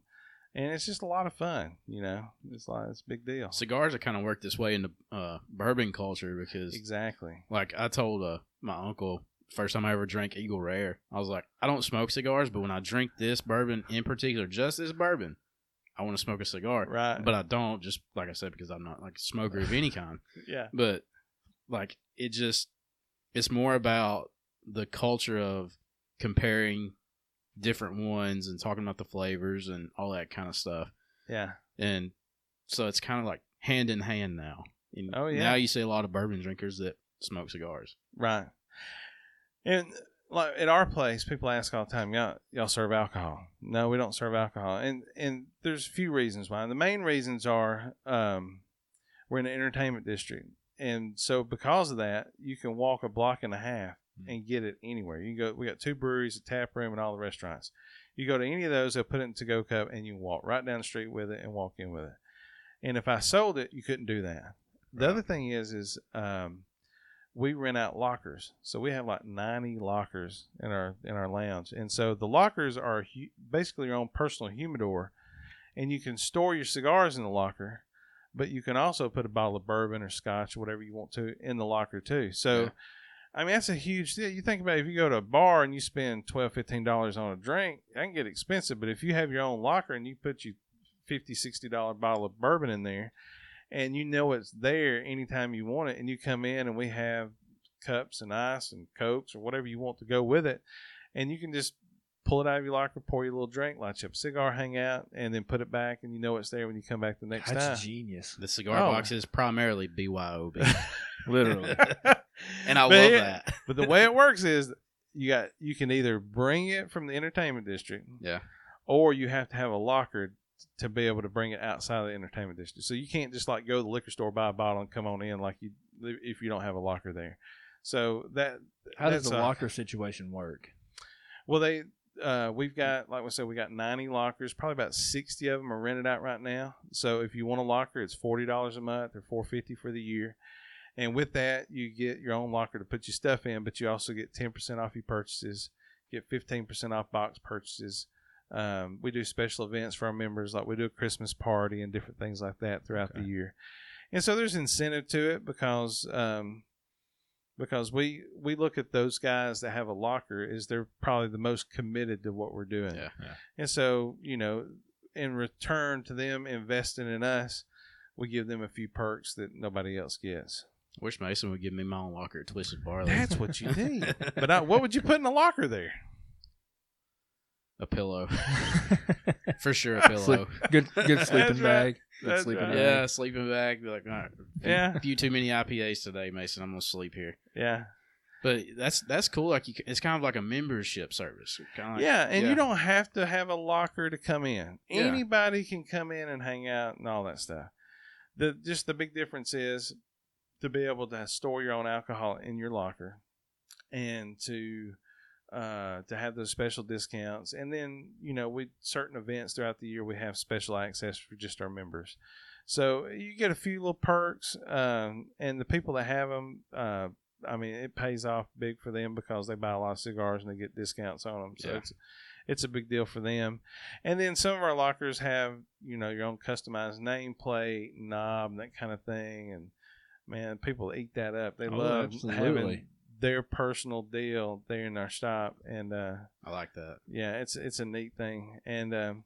and it's just a lot of fun, you know. It's like it's a big deal. Cigars are kind of worked this way in the uh, bourbon culture because, Exactly. like, I told uh, my uncle first time I ever drank Eagle Rare, I was like, I don't smoke cigars, but when I drink this bourbon in particular, just this bourbon, I want to smoke a cigar. Right. But I don't, just like I said, because I'm not like a smoker of any kind. [laughs] yeah. But like, it just, it's more about the culture of comparing different ones and talking about the flavors and all that kind of stuff Yeah. and so it's kind of like hand in hand now. And Oh, yeah. Now you see a lot of bourbon drinkers that smoke cigars. Right. And like at our place, people ask all the time, y'all, y'all serve alcohol? No, we don't serve alcohol. And and there's a few reasons why. The main reasons are um, we're in an entertainment district. And so because of that, you can walk a block and a half and get it anywhere. You can go we got two breweries, a tap room, and all the restaurants. You go to any of those, they'll put it in to go cup and you walk right down the street with it and walk in with it. And if I sold it, you couldn't do that. The Right. other thing is is um, we rent out lockers, so we have like ninety lockers in our in our lounge, and so the lockers are hu- basically your own personal humidor, and you can store your cigars in the locker, but you can also put a bottle of bourbon or scotch or whatever you want to in the locker too. So. Yeah. I mean that's a huge deal. You think about it, if you go to a bar and you spend twelve, fifteen dollars on a drink, that can get expensive. But if you have your own locker and you put you fifty, sixty dollar bottle of bourbon in there, and you know it's there anytime you want it, and you come in and we have cups and ice and cokes or whatever you want to go with it, and you can just pull it out of your locker, pour you a little drink, light you up a cigar, hang out, and then put it back, and you know it's there when you come back the next That's time. genius. The cigar Oh. box is primarily BYOB. [laughs] Literally. [laughs] and I But love it- that. [laughs] but the way it works is you got you can either bring it from the entertainment district, Yeah. or you have to have a locker to be able to bring it outside of the entertainment district. So you can't just like go to the liquor store buy a bottle and come on in like you if you don't have a locker there. So that How does the a- locker situation work? Well, they uh, we've got like we said, we got ninety lockers. Probably about sixty of them are rented out right now. So if you want a locker, it's forty dollars a month or four fifty for the year. And with that, you get your own locker to put your stuff in, but you also get ten percent off your purchases. Get fifteen percent off box purchases. Um, we do special events for our members, like we do a Christmas party and different things like that throughout the year. And so there's incentive to it because um, because we we look at those guys that have a locker is they're probably the most committed to what we're doing. Yeah. And so, you know, in return to them investing in us, we give them a few perks that nobody else gets. Wish Mason would give me my own locker at Twisted Barley. That's what you [laughs] need. But I, what would you put in the locker there? a pillow. [laughs] For sure, a pillow. Good, good [laughs] sleeping bag. Good That's sleeping right. bag. Yeah, sleeping bag. Be like, all right, few, Yeah. few too many IPAs today, Mason. I'm gonna sleep here. Yeah. But that's that's cool. Like you, it's kind of like a membership service. Kind of like, yeah, and yeah. you don't have to have a locker to come in. Yeah. Anybody can come in and hang out and all that stuff. The just the big difference is to be able to store your own alcohol in your locker and to uh, to have those special discounts. And then, you know, we certain events throughout the year we have special access for just our members. So you get a few little perks, um, and the people that have them, uh, I mean, it pays off big for them because they buy a lot of cigars and they get discounts on them. So Yeah. it's it's a big deal for them. And then some of our lockers have, you know, your own customized nameplate, knob, that kind of thing. And man, people eat that up. They Oh, love absolutely. having their personal deal there in our shop. And uh, I like that. yeah, it's it's a neat thing. And um,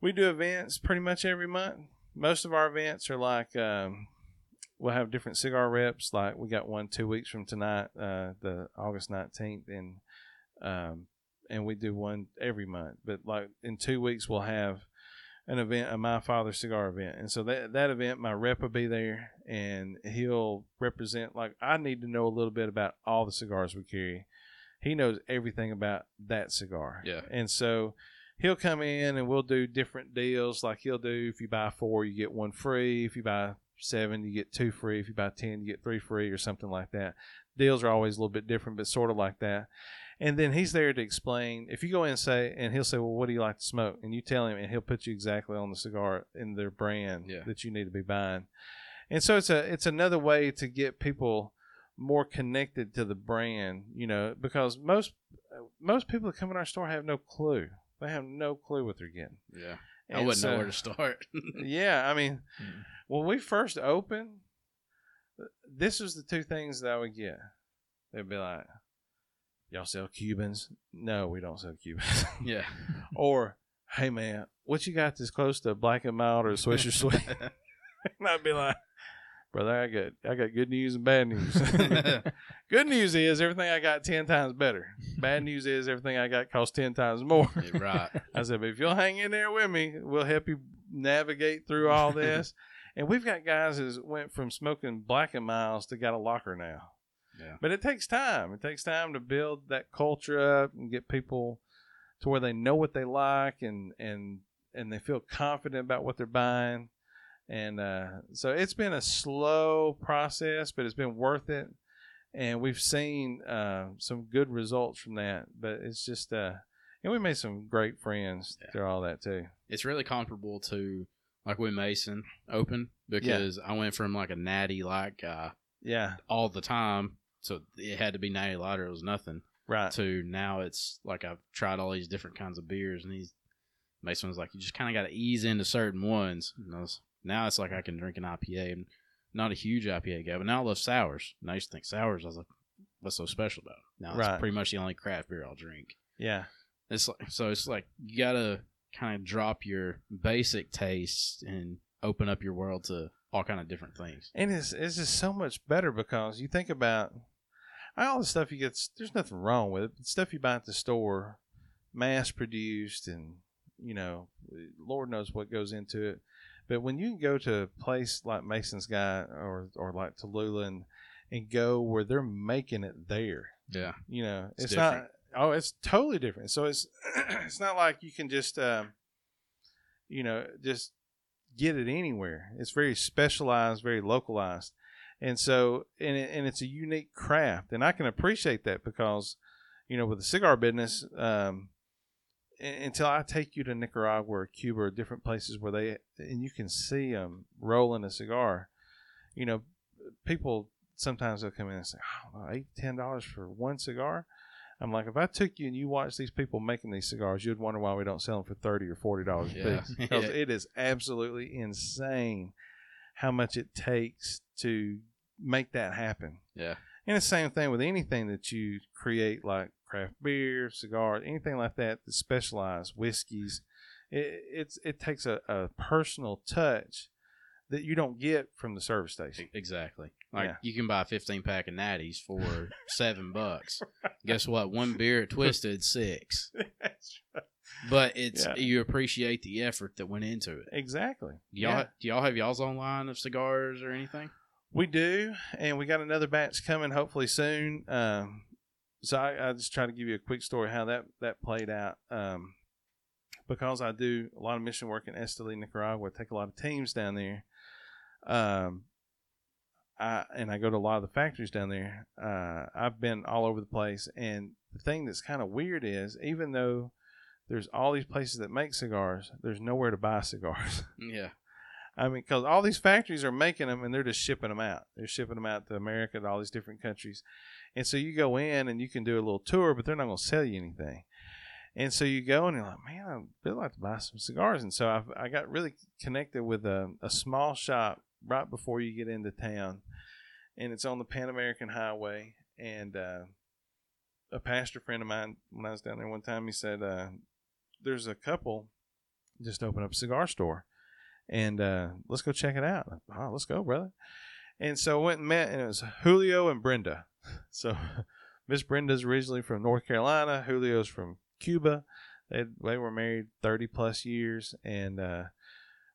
we do events pretty much every month. Most of our events are like um, we'll have different cigar reps. Like we got one two weeks from tonight, uh, the August nineteenth, and um, and we do one every month. But like in two weeks, we'll have an event, a My Father cigar event, and so that that event, my rep will be there, and he'll represent. Like I need to know a little bit about all the cigars we carry. He knows everything about that cigar. Yeah. and so he'll come in and we'll do different deals. Like he'll do if you buy four, you get one free. If you buy seven, you get two free. If you buy ten, you get three free, or something like that. Deals are always a little bit different, but sort of like that. And then he's there to explain. If you go in and say, and he'll say, "Well, what do you like to smoke?" and you tell him, and he'll put you exactly on the cigar in their brand Yeah. that you need to be buying. And so it's a it's another way to get people more connected to the brand, you know, because most most people that come in our store have no clue. They have no clue what they're getting. Yeah. I wouldn't know where to start. [laughs] yeah, I mean, Mm. when we first opened, this was the two things that I would get. They'd be like, "Y'all sell Cubans? No, we don't sell Cubans." [laughs] yeah. or, "Hey man, what you got this close to Black and Mild or Swisher [laughs] Sweet?" and [laughs] I'd be like, "Brother, I got I got good news and bad news. good news is everything I got ten times better. Bad news is everything I got costs ten times more." Yeah, right. I said, but if you'll hang in there with me, we'll help you navigate through all this. and we've got guys that went from smoking Black and Milds to got a locker now. Yeah. But it takes time. It takes time to build that culture up and get people to where they know what they like and and and they feel confident about what they're buying. And uh, so it's been a slow process, but it's been worth it. And we've seen uh, some good results from that. But it's just uh, and we made some great friends Yeah. through all that too. It's really comparable to like when Mason opened because I went from like a natty light guy Yeah, all the time, so it had to be natty light or it was nothing. right. To now it's like I've tried all these different kinds of beers and he's Mason was like you just kind of got to ease into certain ones. And I was- now it's like I can drink an IPA and not a huge IPA guy, but now I love sours. And I used to think sours. I was like, what's so special about it? Now Right. it's pretty much the only craft beer I'll drink. Yeah, It's like so it's like you gotta kind of drop your basic tastes and open up your world to all kind of different things. and it's it's just so much better because you think about all the stuff you get. There's nothing wrong with it. But stuff you buy at the store, mass produced, and you know, Lord knows what goes into it. But when you can go to a place like Mason's Guy or or like Tallulah and and go where they're making it there, Yeah, you know, It's it's, not. Oh, it's totally different. So it's [clears throat] it's not like you can just um, you know just get it anywhere. It's very specialized, very localized, and so and it, and it's a unique craft, and I can appreciate that because you know with the cigar business. Um, until I take you to Nicaragua or Cuba or different places where they and you can see them rolling a cigar, you know, people sometimes they'll come in and say, "Oh, eight ten dollars for one cigar." I'm like, if I took you and you watched these people making these cigars, you'd wonder why we don't sell them for thirty or forty dollars a piece [laughs] because Yeah. it is absolutely insane how much it takes to make that happen. yeah, And the same thing with anything that you create, like craft beer, cigars, anything like that, that specialized whiskeys. It, it's it takes a, a personal touch that you don't get from the service station. exactly. Like Yeah. you can buy a 15 pack of natties for [laughs] seven bucks. Guess what? One beer at Twisted six, [laughs] but it's Yeah. you appreciate the effort that went into it. exactly. Y'all Yeah. do y'all have y'all's own line of cigars or anything? We do, and we got another batch coming hopefully soon. Um, so I, I just try to give you a quick story how that that played out. Um, because I do a lot of mission work in Esteli, Nicaragua, I take a lot of teams down there. Um, I and I go to a lot of the factories down there. Uh, I've been all over the place, and the thing that's kind of weird is even though there's all these places that make cigars, there's nowhere to buy cigars. [laughs] Yeah. I mean, because all these factories are making them and they're just shipping them out. They're shipping them out to America to all these different countries. And so you go in and you can do a little tour, but they're not going to sell you anything. And so you go and you're like, man, I'd really like to buy some cigars. And so I, I got really connected with a, a small shop right before you get into town. And it's on the Pan American Highway. And uh, a pastor friend of mine, when I was down there one time, he said, uh, there's a couple just opened up a cigar store and uh, let's go check it out. Let's go, brother. And so I went and met, and it was Julio and Brenda. [laughs] So [laughs] Miss Brenda's originally from North Carolina. Julio's from Cuba. They they were married thirty plus years, and uh,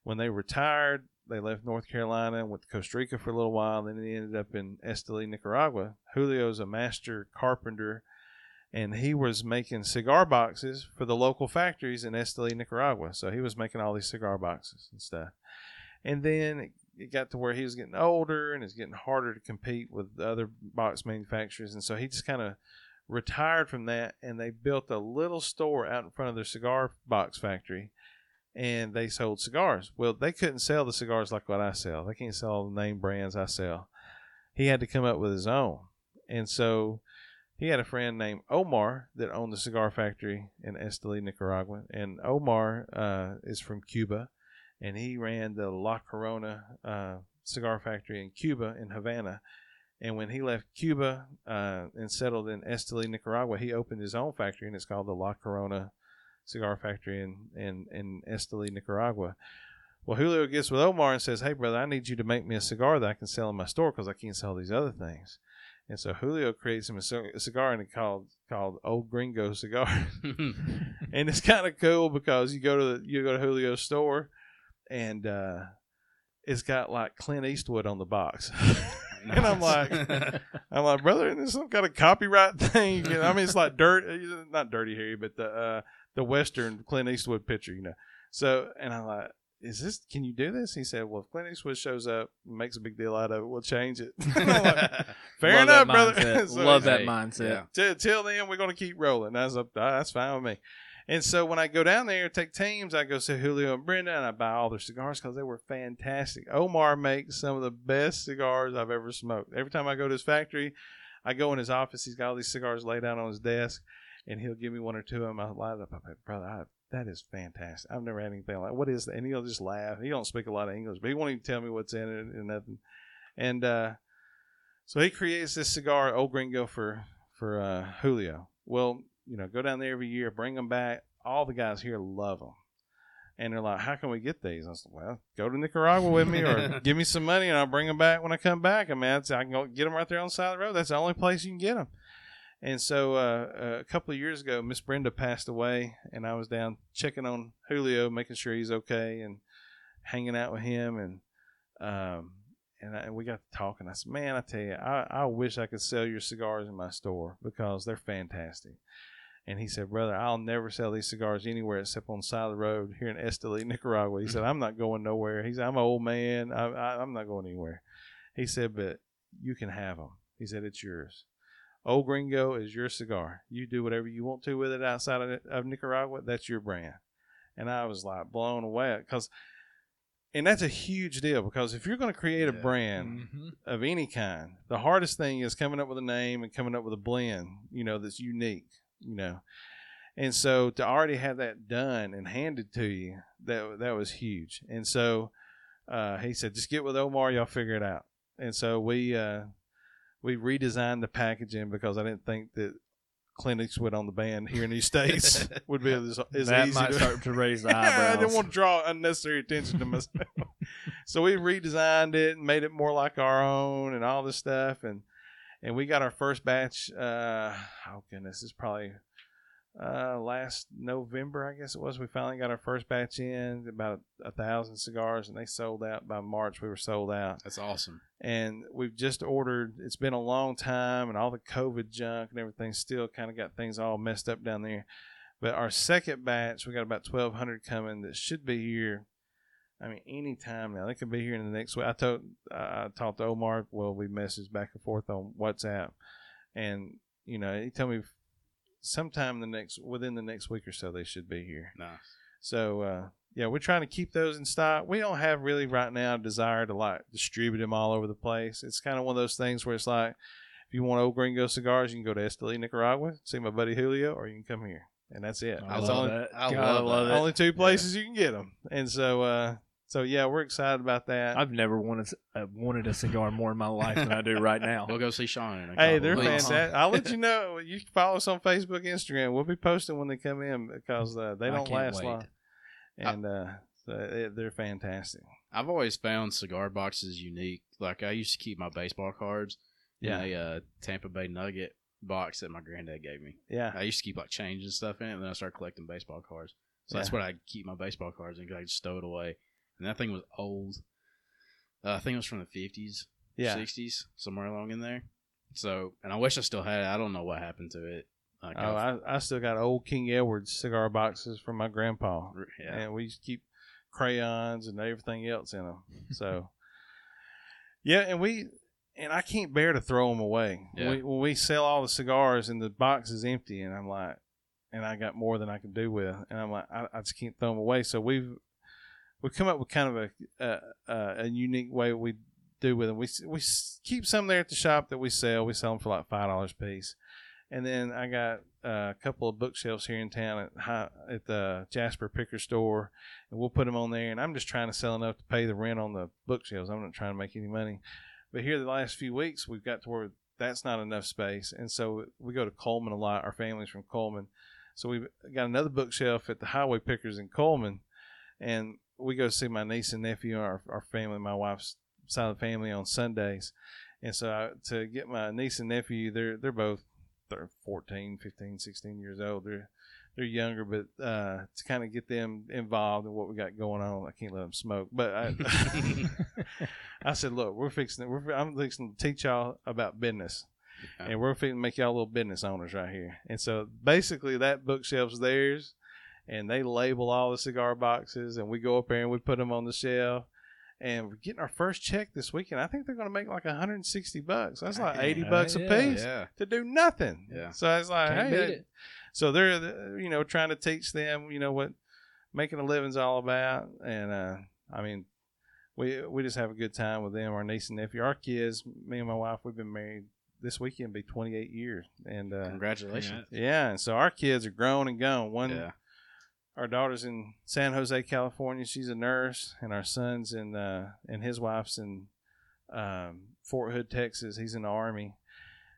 when they retired, they left North Carolina went to Costa Rica for a little while. and Then they ended up in Esteli, Nicaragua. Julio's a master carpenter and he was making cigar boxes for the local factories in Esteli, Nicaragua. So he was making all these cigar boxes and stuff. And then it got to where he was getting older and it's getting harder to compete with the other box manufacturers. And so he just kind of retired from that and they built a little store out in front of their cigar box factory and they sold cigars. Well, they couldn't sell the cigars like what I sell. They can't sell the name brands I sell. He had to come up with his own. And so he had a friend named Omar that owned the cigar factory in Esteli, Nicaragua. And Omar uh, is from Cuba, and he ran the La Corona uh, cigar factory in Cuba, in Havana. And when he left Cuba uh, and settled in Esteli, Nicaragua, he opened his own factory, and it's called the La Corona Cigar Factory in, in, in Esteli, Nicaragua. Well, Julio gets with Omar and says, Hey, brother, I need you to make me a cigar that I can sell in my store because I can't sell these other things. And so Julio creates him a, cigar and it called called Old Gringo cigar. [laughs] [laughs] and it's kind of cool because you go to the, you go to Julio's store and uh, it's got like Clint Eastwood on the box. [laughs] and I'm like, I'm like, brother, is this some kind of copyright thing? You know, I mean, it's like dirt, not Dirty Harry, but the uh, the Western Clint Eastwood picture, you know. So, and I'm like, is this can you do this? He said well if clint eastwood shows up makes a big deal out of it we'll change it. [laughs] Like, fair Love enough brother. [laughs] So love that mindset. yeah. till then we're going to keep rolling. That's up uh, that's fine with me. And so when i go down there take teams i go see julio and brenda and i buy all their cigars because they were fantastic. Omar makes some of the best cigars i've ever smoked. Every time i go to his factory i go in his office he's got all these cigars laid out on his desk and he'll give me one or two of them. I light it up. I brother, I that is fantastic. I've never had anything like. What is that? And he'll just laugh. He don't speak a lot of English, but he won't even tell me what's in it and nothing. And uh, so he creates this cigar, Old Gringo, for for uh, Julio. Well, you know, go down there every year, bring them back. All the guys here love them. And they're like, "How can we get these?" I said, "Well, go to Nicaragua with me, or [laughs] give me some money, and I'll bring them back when I come back. I mean, I can go get them right there on the side of the road. That's the only place you can get them." And so uh, a couple of years ago, Miss Brenda passed away, and I was down checking on Julio, making sure he's okay, and hanging out with him, and um, and, I, and we got to talking. I said, "Man, I tell you, I, I wish I could sell your cigars in my store because they're fantastic." And he said, "Brother, I'll never sell these cigars anywhere except on the side of the road here in Esteli, [laughs] Nicaragua." He said, [laughs] "I'm not going nowhere." He said, "I'm an old man. I, I, I'm not going anywhere." He said, "But you can have them." He said, "It's yours." Old Gringo is your cigar. You do whatever you want to with it outside of, of Nicaragua. That's your brand. And I was like blown away because, and that's a huge deal because if you're going to create a brand mm-hmm. of any kind, the hardest thing is coming up with a name and coming up with a blend, you know, that's unique, you know. And so to already have that done and handed to you, that that was huge. And so uh, he said, just get with Omar, y'all figure it out. And so we uh, we redesigned the packaging because I didn't think that Clint Eastwood on the band here in these states [laughs] would be as, as that easy. might to, start to raise the [laughs] eyebrows. I didn't want to draw unnecessary attention to myself, [laughs] so we redesigned it and made it more like our own and all this stuff. And and we got our first batch. Uh, oh goodness, it's probably uh, last November, I guess it was. We finally got our first batch in, about a, thousand cigars, and they sold out by March. We were sold out. That's awesome. And we've just ordered. It's been a long time, and all the COVID junk and everything still kind of got things all messed up down there. But our second batch, we got about twelve hundred coming that should be here I mean, anytime now. They could be here in the next week. I told I talked to Omar. Well, we messaged back and forth on WhatsApp, and you know, he told me sometime the next within the next week or so they should be here. Nice. So uh, yeah, we're trying to keep those in stock. We don't have really right now a desire to like distribute them all over the place. It's kind of one of those things where it's like, if you want old gringo cigars, you can go to Esteli, Nicaragua, see my buddy Julio, or you can come here, and that's it. I That's love only, that. I God, love that. only two places you can get them, and so uh, so yeah, we're excited about that. I've never wanted uh, wanted a cigar more in my life than I do right now. We'll go see Sean in a Hey, couple they're weeks. fantastic. I'll let you [laughs] know. You can follow us on Facebook, Instagram. We'll be posting when they come in because uh, they don't last wait. long, and uh, so they- they're fantastic. I've always found cigar boxes unique. Like I used to keep my baseball cards Yeah. in a uh, Tampa Bay Nugget box that my granddad gave me. Yeah, I used to keep like change and stuff in it, and then I started collecting baseball cards. So that's what I keep my baseball cards in because I just stow it away. And that thing was old. Uh, I think it was from the fifties, yeah. sixties, somewhere along in there. So, and I wish I still had it. I don't know what happened to it. Like, Oh, I, I still got old King Edward's cigar boxes from my grandpa, yeah. and we just keep crayons and everything else in them. [laughs] So, yeah, and we and I can't bear to throw them away. Yeah. We, when we sell all the cigars and the box is empty, and I'm like, and I got more than I can do with, and I'm like, I, I just can't throw them away. So we've we've come up with kind of a a, unique way we do with them. We we keep some there at the shop that we sell. We sell them for like five dollars a piece. And then I got uh, a couple of bookshelves here in town at at the Jasper Picker store, and we'll put them on there. And I'm just trying to sell enough to pay the rent on the bookshelves. I'm not trying to make any money. But here the last few weeks, we've got to where that's not enough space, and so we go to Cullman a lot. Our family's from Cullman, so we've got another bookshelf at the Highway Pickers in Cullman, and we go see my niece and nephew, our our family, my wife's side of the family on Sundays. And so I, to get my niece and nephew, they're they're both they're 14, 15, 16 years old. They're they're younger, but uh, to kind of get them involved in what we got going on, I can't let them smoke. But I, [laughs] [laughs] I said, look, we're fixing. We're I'm fixing to teach y'all about business, Yeah. and we're fixing to make y'all little business owners right here. And so basically, that bookshelf's theirs, and they label all the cigar boxes, and we go up there and we put them on the shelf. And we're getting our first check this weekend. I think they're going to make like 160 bucks. That's like 80 bucks a yeah. piece yeah. to do nothing. Yeah. So I was like, Can't hey, beat uh, it. so they're you know trying to teach them you know what making a living's all about, and uh, I mean, we we just have a good time with them. Our niece and nephew, our kids, me and my wife, we've been married this weekend be 28 years, and uh, Congratulations. yeah, and so our kids are grown and gone. One Yeah. Our daughter's in San Jose, California. She's a nurse, and our son's in uh, and his wife's in um, Fort Hood, Texas. He's in the army,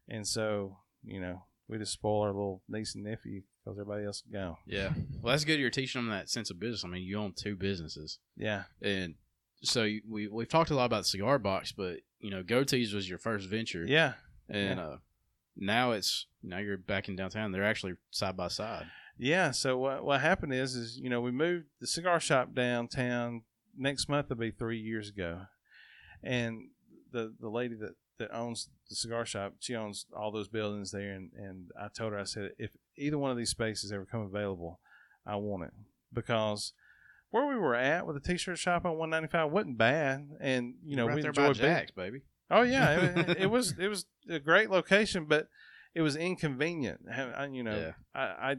and so you know we just spoil our little niece and nephew because everybody else is gone. Yeah. Well, that's good. You're teaching them that sense of business. I mean, you own two businesses, Yeah, and so you- we we've talked a lot about the cigar box, but you know, Goatees was your first venture, yeah, and uh, now it's now you're back in downtown. They're actually side by side. Yeah. So what what happened is is you know we moved the cigar shop downtown. Next month will be three years ago, and the the lady that that owns the cigar shop, she owns all those buildings there, and and I told her I said if either one of these spaces ever come available, I want it because. Where we were at with the t-shirt shop on 195 wasn't bad, and you know right we enjoyed Jack's, baby. Oh yeah, it, it was [laughs] it was a great location, but it was inconvenient. I- You know, Yeah. I, I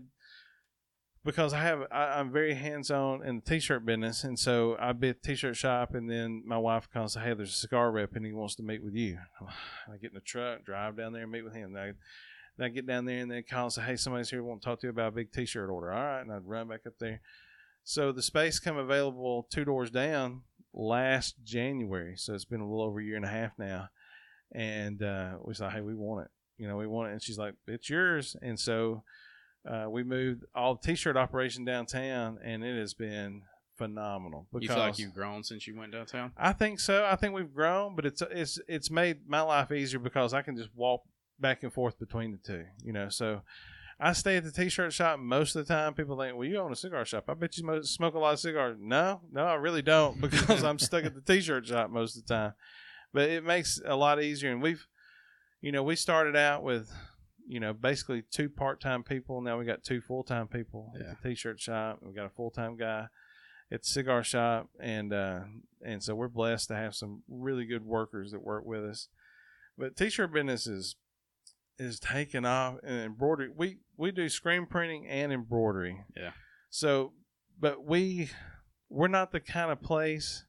because I have I, I'm very hands on in the t-shirt business, and so I be at the t-shirt shop, and then my wife calls, "Hey, there's a cigar rep, and he wants to meet with you." I get in the truck, drive down there, and meet with him. Then I, get down there, and then call and say, "Hey, somebody's here, want to talk to you about a big t-shirt order." All right, and I'd run back up there. So the space come available two doors down last January, so it's been a little over a year and a half now and uh, we said, "Hey, we want it. You know, we want it." And she's like, "It's yours." And so uh, we moved all the t-shirt operation downtown, and it has been phenomenal. You feel like you've grown since you went downtown. I think so. I think we've grown, but it's it's it's made my life easier because I can just walk back and forth between the two. You know, so. I stay at the t-shirt shop most of the time. People think, "Well, you own a cigar shop. I bet you smoke a lot of cigars." No, no, I really don't because I'm stuck at the [laughs] t-shirt shop most of the time. But it makes it a lot easier, and we've, you know, we started out with, you know, basically two part-time people. Now we got two full-time people Yeah. at the t-shirt shop. We got a full-time guy at the cigar shop, and uh, and so we're blessed to have some really good workers that work with us. But t-shirt business is is taking off, and embroidery. We we do screen printing and embroidery. Yeah. So, but we we're not the kind of place.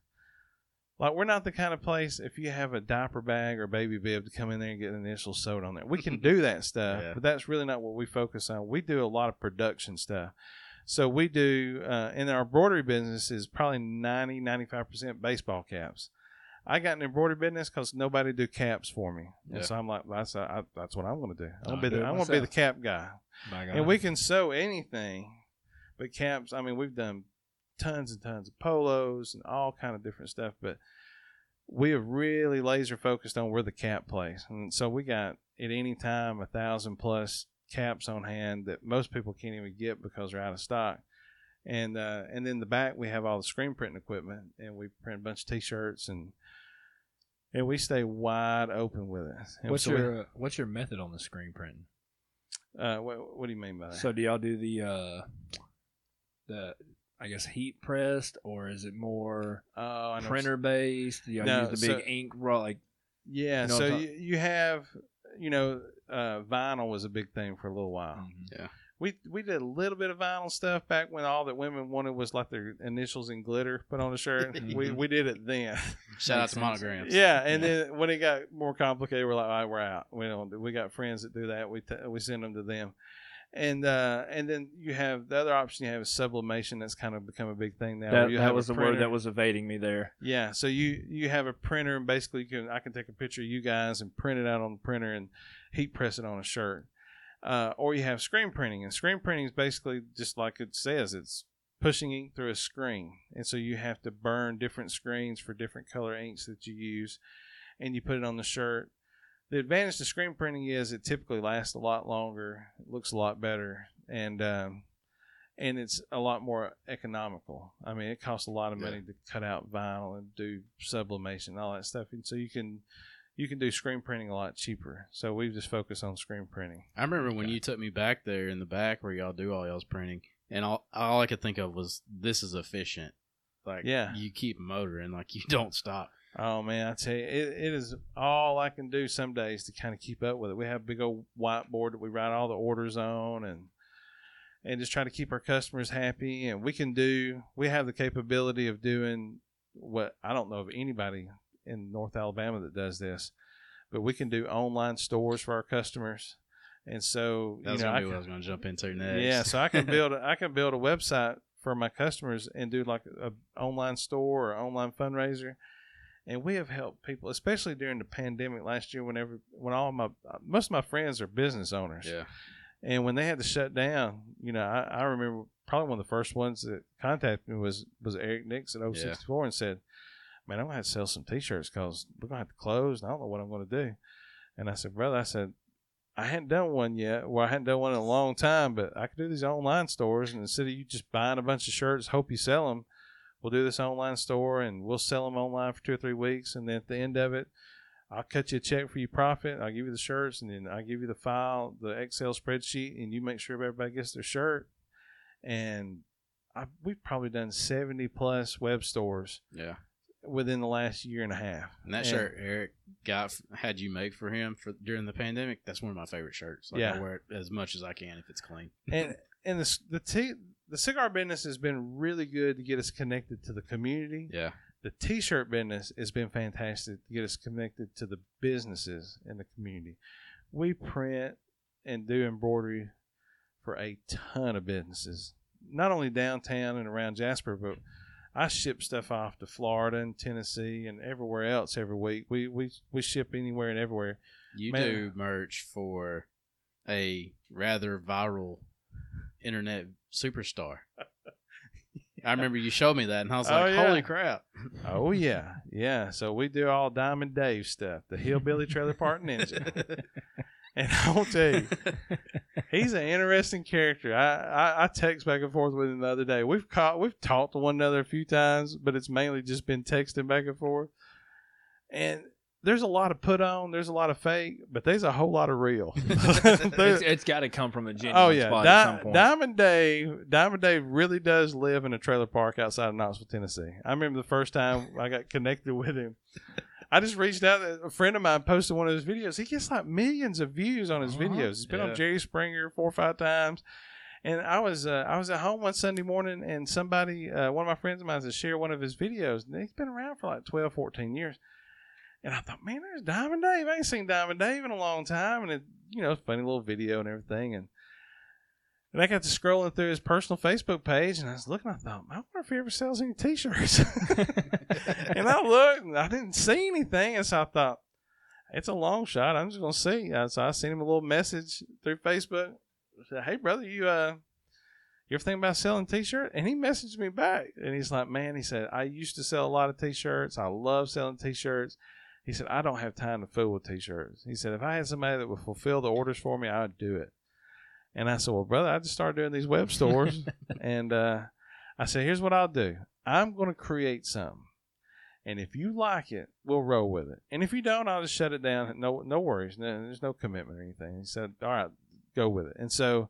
Like we're not the kind of place if you have a diaper bag or baby bib to come in there and get an initial sewed on there. We can do that [laughs] stuff, Yeah. but that's really not what we focus on. We do a lot of production stuff. So we do uh, in our embroidery business is probably 90 95% baseball caps. I got an embroidery business because nobody do caps for me, and so I'm like, that's I, that's what I'm going to do. I'm gonna be the, I'm going to be the cap guy, and we can sew anything, but caps. I mean, we've done tons and tons of polos and all kind of different stuff, but we have really laser focused on where the cap plays, and so we got at any time a thousand plus caps on hand that most people can't even get because they're out of stock. And uh, and then the back we have all the screen printing equipment, and we print a bunch of T-shirts and and we stay wide open with it. And what's so we- your uh, what's your method on the screen printing? uh, what, what do you mean by that? So do y'all do the uh the I guess heat pressed or is it more oh, printer based? Do y'all No, use the big so- ink raw like Yeah, You know so you, you have, you know, uh, vinyl was a big thing for a little while. Mhm. We we did a little bit of vinyl stuff back when all that women wanted was like their initials in glitter put on a shirt. [laughs] we we did it then. [laughs] Shout out to sense. monograms. yeah, and then when it got more complicated, we're like, all right, we're out. We don't. We got friends that do that. We t- we send them to them. And uh, and then you have the other option. You have is sublimation. That's kind of become a big thing now. that, that was the word that was evading me there. yeah, so you you have a printer and basically you can I can take a picture of you guys and print it out on the printer and heat press it on a shirt. Uh, or you have screen printing, and screen printing is basically just like it says, it's pushing ink through a screen, and so you have to burn different screens for different color inks that you use, and you put it on the shirt. The advantage to screen printing is it typically lasts a lot longer, it looks a lot better, and um, and it's a lot more economical. I mean, it costs a lot of Yeah. money to cut out vinyl and do sublimation and all that stuff, and so you can you can do screen printing a lot cheaper. So we just focus on screen printing. I remember when you took me back there in the back where y'all do all y'all's printing, and all all I could think of was this is efficient. Like, Yeah. you keep motoring, like you don't stop. Oh man, I tell you, it, it is all I can do some days to kind of keep up with it. We have a big old whiteboard that we write all the orders on, and and just try to keep our customers happy. And we can do, we have the capability of doing what I don't know of anybody in North Alabama that does this, but we can do online stores for our customers. And so, That you know, gonna I be what I was gonna jump into next. yeah, so I can build a, [laughs] I can build a website for my customers and do like a, online store or online fundraiser. And we have helped people, especially during the pandemic last year. Whenever when all my most of my friends are business owners, yeah, and when they had to shut down, you know, I, I remember probably one of the first ones that contacted me was was Eric Nix at 064 and said, "Man, I'm gonna have to sell some T-shirts because we're gonna have to close, and I don't know what I'm gonna do." And I said, "Brother, I said." I hadn't done one yet. Well, I hadn't done one in a long time, but I could do these online stores. And instead of you just buying a bunch of shirts, hope you sell them, we'll do this online store and we'll sell them online for two or three weeks. And then at the end of it, I'll cut you a check for your profit. I'll give you the shirts, and then I'll give you the file, the Excel spreadsheet, and you make sure everybody gets their shirt. And I, we've probably done seventy plus web stores yeah. within the last year and a half. And that And- shirt Eric got had you make for him for during the pandemic. That's one of my favorite shirts. Like, I wear it as much as I can if it's clean. and and the the t- the cigar business has been really good to get us connected to the community. Yeah, The t-shirt business has been fantastic to get us connected to the businesses in the community. We print and do embroidery for a ton of businesses, not only downtown and around Jasper, but I ship stuff off to Florida and Tennessee and everywhere else every week. We we we ship anywhere and everywhere. you Man. do merch for a rather viral internet superstar. [laughs] I remember you showed me that, and I was Oh, like, yeah. "Holy crap!" Oh [laughs] yeah, yeah. So we do all Diamond Dave stuff, the hillbilly trailer park ninja. [laughs] And I'll tell you, he's an interesting character. I, I, I text back and forth with him the other day. We've caught, we've talked to one another a few times, but it's mainly just been texting back and forth. And there's a lot of put on, there's a lot of fake, but there's a whole lot of real. [laughs] [laughs] it's, it's got to come from a genuine oh yeah, spot at some point. Diamond Dave, Diamond Dave really does live in a trailer park outside of Knoxville, Tennessee. I remember the first time I got connected with him. I just reached out. A friend of mine posted one of his videos. He gets like millions of views on his Uh-huh. videos. He's been Yeah. on Jerry Springer four or five times. And I was uh, I was at home one Sunday morning, and somebody, uh, one of my friends of mine, has shared one of his videos. And he's been around for like 12, 14 years. And I thought, man, there's Diamond Dave. I ain't seen Diamond Dave in a long time. And it, you know, funny little video and everything. And and I got to scrolling through his personal Facebook page, and I was looking. I thought, I wonder if he ever sells any T-shirts. [laughs] and I looked, and I didn't see anything, and so I thought, it's a long shot. I'm just gonna see. Uh, so I sent him a little message through Facebook. I said, "Hey, brother, you uh, you ever think about selling T-shirt?" And he messaged me back, and he's like, "Man," he said, "I used to sell a lot of T-shirts. I love selling T-shirts." He said, "I don't have time to fool with T-shirts." He said, "If I had somebody that would fulfill the orders for me, I would do it." And I said, "Well, brother, I just started doing these web stores, [laughs] and uh, I said, here's what I'll do. I'm going to create some. and if you like it, we'll roll with it. And if you don't, I'll just shut it down. No, no worries. No, there's no commitment or anything." He said, "All right, go with it." And so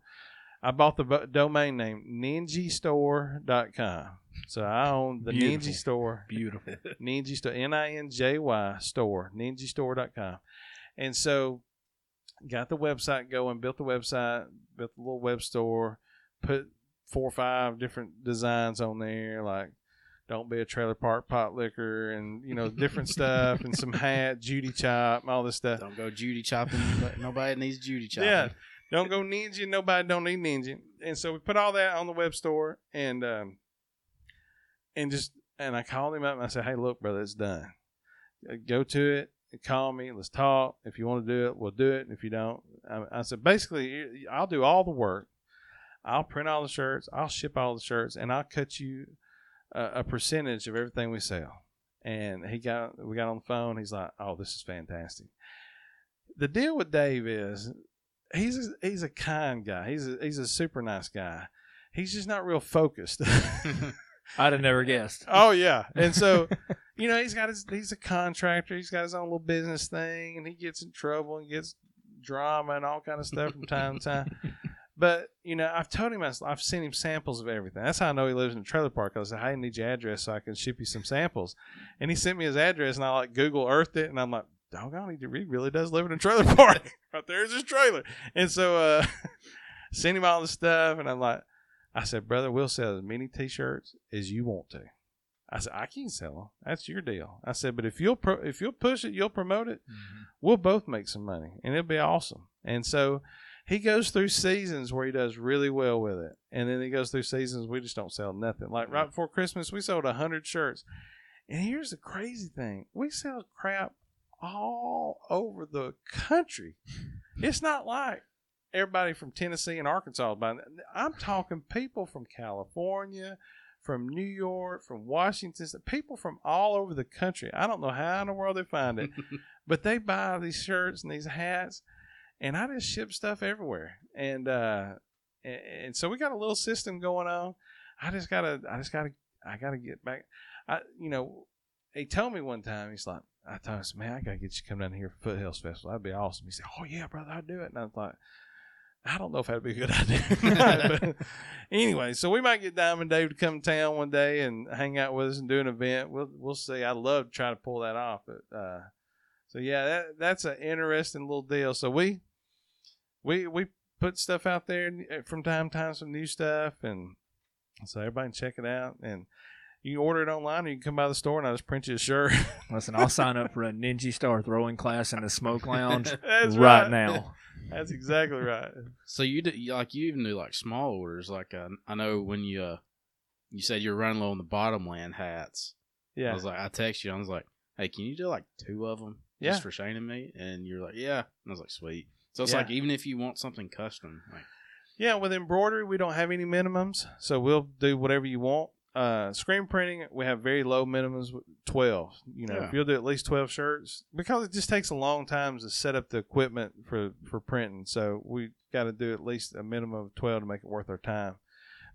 I bought the domain name ninjystore.com. So I own the Beautiful. Ninja Store. Beautiful. [laughs] Ninja Store, N I N J Y store, ninjastore.com. And so got the website going, built the website, built the little web store, put four or five different designs on there, like don't be a trailer park pot liquor and, you know, different stuff and some [laughs] hat, Judy chop, all this stuff. Don't go Judy chopping. Nobody needs Judy chopping. Yeah. Don't go ninja. Nobody don't need ninja. And so we put all that on the web store and um and just and I called him up and I said, Hey, look, brother, it's done. Uh, Go to it. Call me. Let's talk. If you want to do it, we'll do it. If you don't, I, I said, basically, I'll do all the work. I'll print all the shirts. I'll ship all the shirts, and I'll cut you a, a percentage of everything we sell. And he got, we got on the phone. He's like, "Oh, this is fantastic." The deal with Dave is he's a, he's a kind guy. He's a, he's a super nice guy. He's just not real focused. [laughs] [laughs] I'd have never guessed. [laughs] oh yeah, and so you know he's got his he's a contractor. He's got his own little business thing, and he gets in trouble and gets drama and all kind of stuff from time to time. [laughs] But you know, I've told him I- I've seen him samples of everything. That's how I know he lives in a trailer park. I said, "Hey, I need your address so I can ship you some samples." And he sent me his address, and I like Google Earthed it, and I'm like, "Doggone, he he really does live in a trailer [laughs] park. right there's his trailer." And so, uh, sent him all the stuff, and I'm like, I said, "Brother, we'll sell as many T-shirts as you want to." I said, "I can sell them. That's your deal." I said, "But if you'll pro- if you'll push it, you'll promote it." Mm-hmm. we'll both make some money and it'll be awesome. And so he goes through seasons where he does really well with it. And then he goes through seasons we just don't sell nothing. Like right before Christmas, we sold a hundred shirts. And here's the crazy thing. We sell crap all over the country. It's not like everybody from Tennessee and Arkansas buying. I'm talking people from California, from New York, from Washington, people from all over the country. I don't know how in the world they find it, [laughs] but they buy these shirts and these hats, and I just ship stuff everywhere. And uh, and, and so we got a little system going on. I just gotta, I just gotta, I gotta get back. I, you know, he told me one time, he's like, I told him, man, I gotta get you to come down here for Foothills Festival. That'd be awesome. He said, Oh yeah, brother, I'd do it. And I like, I don't know if that'd be a good [laughs] idea. but anyway, so we might get Diamond Dave to come to town one day and hang out with us and do an event. We'll we'll see. I'd love to try to pull that off. But uh, so yeah, that that's an interesting little deal. So we we we put stuff out there uh, from time to time, some new stuff, and so everybody can check it out. And you can order it online, or you can come by the store and I just print you a shirt. Listen, I'll sign up for a Ninja Star throwing class in the smoke lounge [laughs] That's right now. That's exactly right. So you do like you even do like small orders. Like uh, I know when you uh, you said you're running low on the bottomland hats. Yeah. I was like, I text you. I was like, hey, can you do like two of them Yeah. just for Shane and me? And you're like, yeah. And I was like, sweet. So it's Yeah. like even if you want something custom, like Yeah, with embroidery, we don't have any minimums, so we'll do whatever you want. Uh, screen printing, we have very low minimums, twelve. You know, Yeah. if you'll do at least twelve shirts, because it just takes a long time to set up the equipment for for printing. So we got to do at least a minimum of twelve to make it worth our time.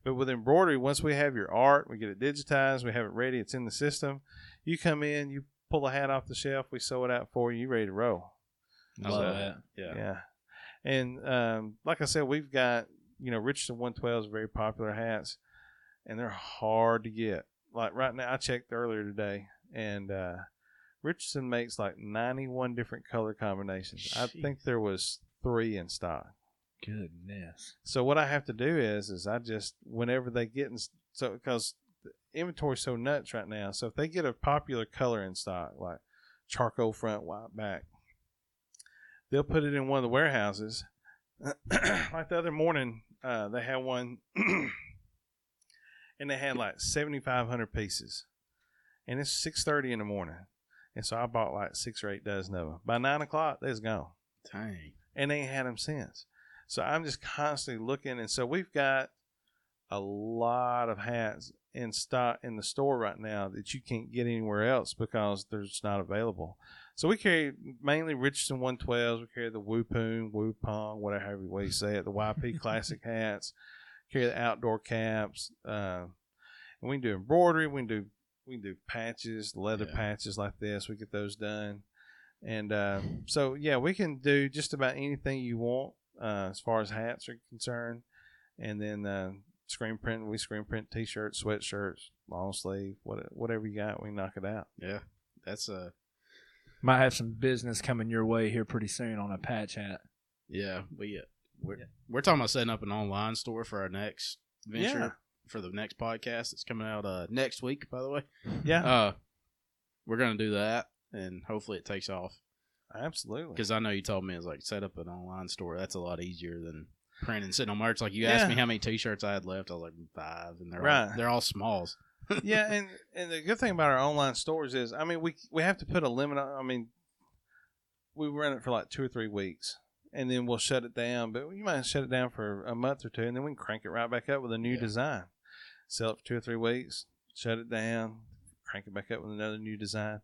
But with embroidery, once we have your art, we get it digitized, we have it ready, it's in the system. You come in, you pull a hat off the shelf, we sew it out for you. You ready to roll? I So, love that. Yeah. Yeah. And um, like I said, we've got, you know, Richardson 112 is very popular hats, and they're hard to get. Like right now, I checked earlier today, and uh, Richardson makes like 91 different color combinations. I think there was three in stock. Goodness. So what I have to do is, is I just whenever they get in, so because the inventory's so nuts right now. So if they get a popular color in stock, like charcoal front, white back, they'll put it in one of the warehouses. [clears throat] like the other morning, uh, they had one, [clears throat] and they had like seventy five hundred pieces, and it's six thirty in the morning, and so I bought like six or eight dozen of them. By nine o'clock, they's gone Dang. and they ain't had them since. So I'm just constantly looking, and so we've got a lot of hats in stock in the store right now that you can't get anywhere else because they're just not available. So we carry mainly Richardson 112s. We carry the Woopoon, Woopong, whatever way you say it, the YP [laughs] Classic hats. Carry the outdoor caps. Uh, and we can do embroidery. We can do we can do patches, leather Yeah. patches like this. We get those done. And uh, so, yeah, we can do just about anything you want uh, as far as hats are concerned. And then uh, screen print, we screen print t-shirts, sweatshirts, long sleeve, what, whatever you got, we knock it out. Yeah. That's a Might have some business coming your way here pretty soon on a patch hat. yeah, we we're we're talking about setting up an online store for our next venture Yeah. for the next podcast that's coming out uh next week, by the way. Yeah, Uh we're gonna do that and hopefully it takes off. absolutely. Because I know you told me it's like set up an online store. That's a lot easier than printing sitting on merch. Like you asked me how many T-shirts I had left. I was like five, and they're all, Right. they're all smalls. [laughs] yeah, and and the good thing about our online stores is, I mean, we we have to put a limit on. I mean, we run it for like two or three weeks, and then we'll shut it down. But you might shut it down for a month or two, and then we can crank it right back up with a new Yeah. design. Sell it for two or three weeks, shut it down, crank it back up with another new design.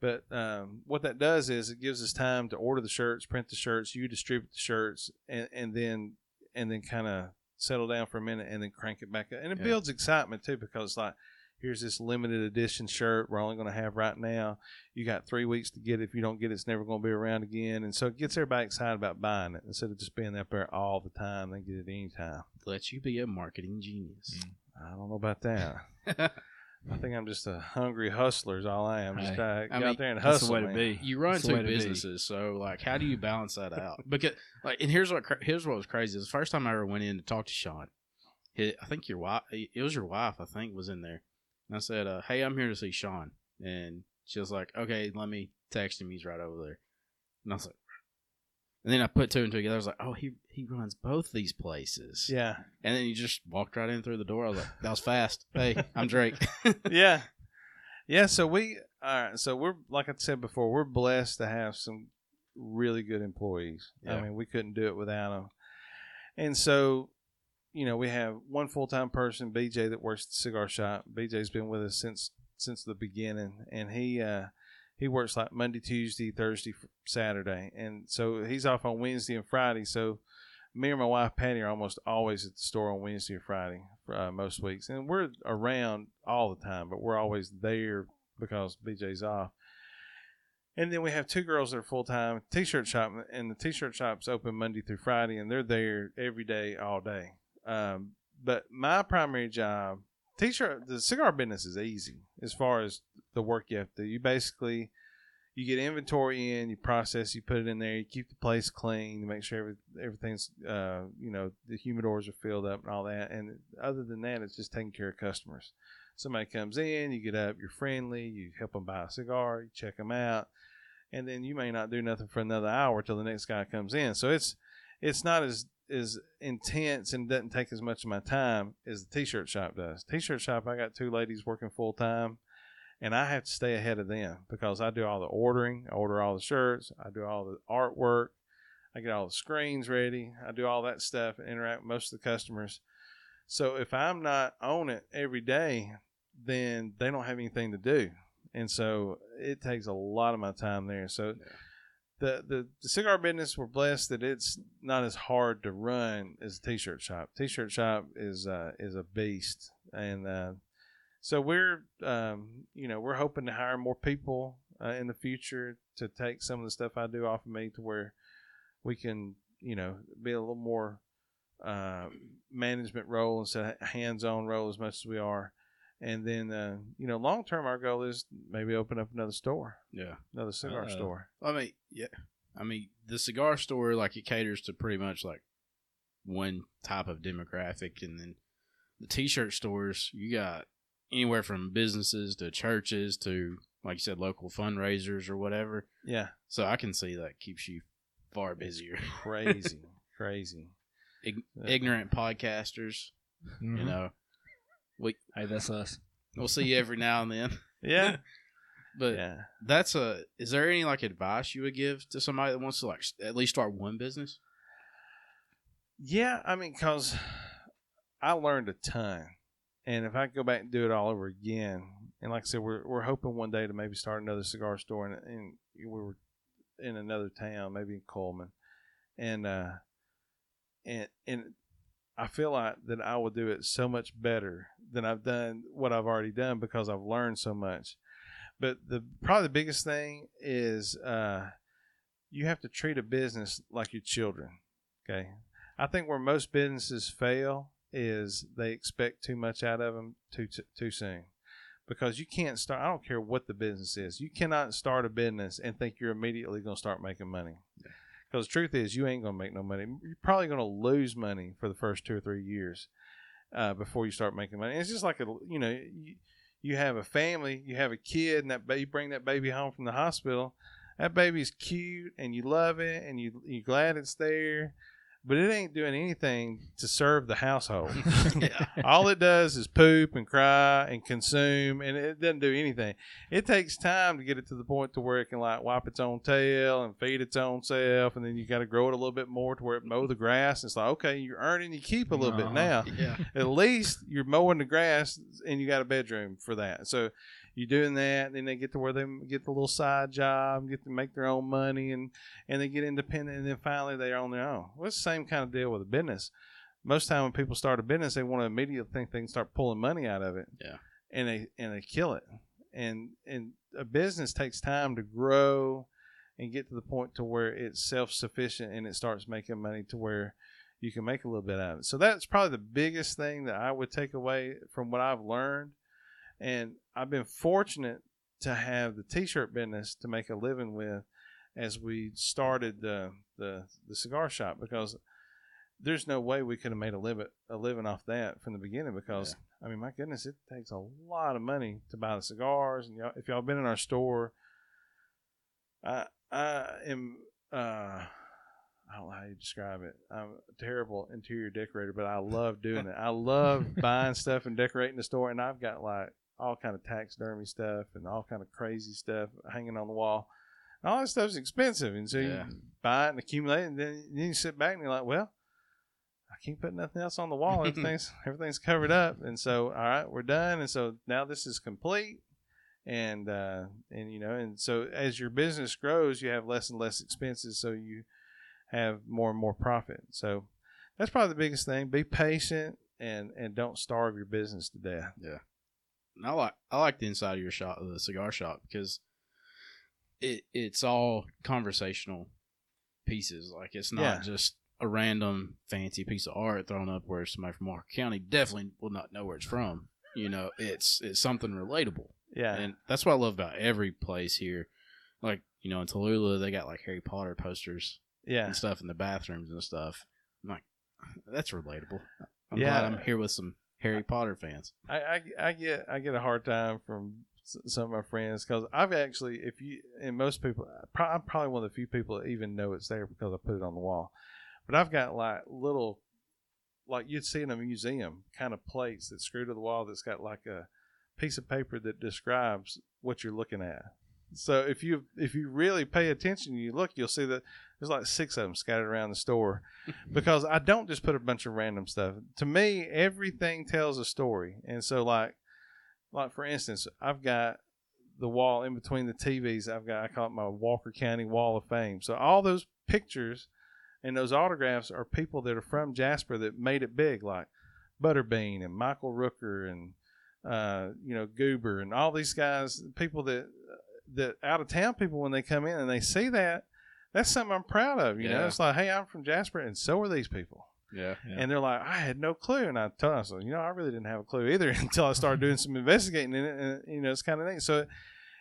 But um, what that does is it gives us time to order the shirts, print the shirts, you distribute the shirts, and, and then and then kind of settle down for a minute and then crank it back up. And it Yeah. builds excitement too because like here's this limited edition shirt we're only going to have right now. You got three weeks to get it. If you don't get it, it's never going to be around again. And so it gets everybody excited about buying it instead of just being up there all the time. They get it anytime. Let you be a marketing genius. Mm. I don't know about that. [laughs] I think I'm just a hungry hustler. Is all I am. Just Hey, to I get mean, out there and That's hustle. the way to be. you run That's two way to be. businesses, so like, how do you balance that out? [laughs] Because like, and here's what cra- here's what was crazy. The first time I ever went in to talk to Sean, he, I think your wife, it was your wife, I think, was in there, and I said, uh, "Hey, I'm here to see Sean," and she was like, "Okay, let me text him. He's right over there," and I was like. And then I put two and two together. I was like, "Oh, he he runs both these places." Yeah. And then he just walked right in through the door. I was like, "That was fast." [laughs] Hey, I'm Drake. [laughs] yeah, yeah. So we, all right. So we're like I said before, we're blessed to have some really good employees. I mean, we couldn't do it without them. And so, you know, we have one full time person, BJ, that works at the cigar shop. BJ's been with us since since the beginning, and he uh, he works like Monday, Tuesday, Thursday, Saturday, and so he's off on Wednesday and Friday. So me and my wife Patty are almost always at the store on Wednesday or Friday uh, most weeks, and we're around all the time, but we're always there because BJ's off. And then we have two girls that are full time t-shirt shop, and the t-shirt shop's open Monday through Friday, and they're there every day, all day. Um, but my primary job, t-shirt, the cigar business is easy as far as the work you have to do. You basically you get inventory in, you process, you put it in there, you keep the place clean, you make sure every, everything's, uh, you know, the humidors are filled up and all that. And other than that, it's just taking care of customers. Somebody comes in, you get up, you're friendly, you help them buy a cigar, you check them out, and then you may not do nothing for another hour till the next guy comes in. So it's it's not as as intense and doesn't take as much of my time as the t-shirt shop does. T-shirt shop, I got two ladies working full time and I have to stay ahead of them because I do all the ordering, I order all the shirts, I do all the artwork, I get all the screens ready, I do all that stuff and interact with most of the customers. So if I'm not on it every day, then they don't have anything to do. And so it takes a lot of my time there. So the, the the cigar business we're blessed that it's not as hard to run as a t-shirt shop. T-shirt shop is uh, is a beast and uh, so we're, um, you know, we're hoping to hire more people uh, in the future to take some of the stuff I do off of me to where we can, you know, be a little more uh, management role instead of hands-on role as much as we are. And then, uh, you know, long term, our goal is maybe open up another store, Yeah. another cigar Uh, store. I mean, yeah. I mean, the cigar store, like, it caters to pretty much like one type of demographic. And then the t shirt stores, you got anywhere from businesses to churches to, like you said, local fundraisers or whatever. Yeah, So I can see that keeps you far busier. crazy, [laughs] crazy. Ig- ignorant podcasters, you Mhm. Know. Hey, that's us. We'll see you every now and then. [laughs] Yeah, [laughs] But yeah. that's a. Is there any like advice you would give to somebody that wants to like at least start one business? Yeah, I mean, cause I learned a ton, and if I could go back and do it all over again, and like I said, we're we're hoping one day to maybe start another cigar store, and, and we were in another town, maybe in Cullman, and uh, and and I feel like that I will do it so much better than I've done what I've already done because I've learned so much. But the probably the biggest thing is uh, you have to treat a business like your children. Okay, I think where most businesses fail is they expect too much out of them too too, too soon. Because you can't start. I don't care what the business is. You cannot start a business and think you're immediately going to start making money. Because the truth is, you ain't going to make no money. You're probably going to lose money for the first two or three years uh, before you start making money. And it's just like a, you know, you, you have a family, you have a kid, and that ba- you bring that baby home from the hospital. That baby's cute, and you love it, and you you're glad it's there, but it ain't doing anything to serve the household. [laughs] yeah. [laughs] All it does is poop and cry and consume, and it doesn't do anything. It takes time to get it to the point to where it can like wipe its own tail and feed its own self, and then you got to grow it a little bit more to where it mow the grass. It's like okay, you're earning your keep a little bit Uh-huh. now. Yeah. At least you're mowing the grass, and you got a bedroom for that. So you're doing that, and then they get to where they get the little side job, get to make their own money, and and they get independent, and then finally they're on their own. Well, it's the same kind of deal with a business. Most time when people start a business, they want to immediately think they can start pulling money out of it. Yeah. And they and they kill it. And and a business takes time to grow and get to the point to where it's self sufficient and it starts making money to where you can make a little bit out of it. So that's probably the biggest thing that I would take away from what I've learned. And I've been fortunate to have the t-shirt business to make a living with as we started the the, the cigar shop because there's no way we could have made a living a living off that from the beginning because I mean my goodness it takes a lot of money to buy the cigars and y'all, if y'all been in our store I I am uh I don't know how you describe it. I'm a terrible interior decorator, but I love doing it. I love [laughs] buying stuff and decorating the store, and I've got like all kind of taxidermy stuff and all kind of crazy stuff hanging on the wall. And all that stuff's expensive, and so Yeah. you buy it and accumulate, it, and then, then you sit back and you're like, well, I can't put nothing else on the wall. [laughs] Everything's everything's covered up, and so all right, we're done, and so now this is complete. And uh, and you know, and so as your business grows, you have less and less expenses, so you have more and more profit. So that's probably the biggest thing. Be patient and and don't starve your business to death. And I like I like the inside of your shop, the cigar shop, because it it's all conversational pieces. Like it's not Yeah. just a random fancy piece of art thrown up where somebody from Walker County definitely will not know where it's from. You know, it's it's something relatable, Yeah, and that's what I love about every place here. Like you know, in Tallulah, they got like Harry Potter posters yeah, and stuff in the bathrooms and stuff. I'm like, that's relatable. I'm Yeah. glad I'm here with some Harry Potter fans. I, I, I get I get a hard time from some of my friends because I've actually if you and most people I'm probably one of the few people that even know it's there because I put it on the wall, but I've got like little like you'd see in a museum kind of plates that screw to the wall that's got like a piece of paper that describes what you're looking at. So if you if you really pay attention, you look, you'll see that there's like six of them scattered around the store [laughs] because I don't just put a bunch of random stuff. To me, everything tells a story, and so like, like for instance, I've got the wall in between the TVs. I've got I call it my Walker County Wall of Fame. So all those pictures and those autographs are people that are from Jasper that made it big, like Butterbean and Michael Rooker and uh, you know Goober and all these guys, people that the out of town people when they come in and they see that, that's something I'm proud of. You know, it's like, hey, I'm from Jasper, and so are these people. Yeah. Yeah. And they're like, I had no clue. And I told them, you know, I really didn't have a clue either [laughs] until I started doing some investigating in it. And, you know, it's kind of neat. So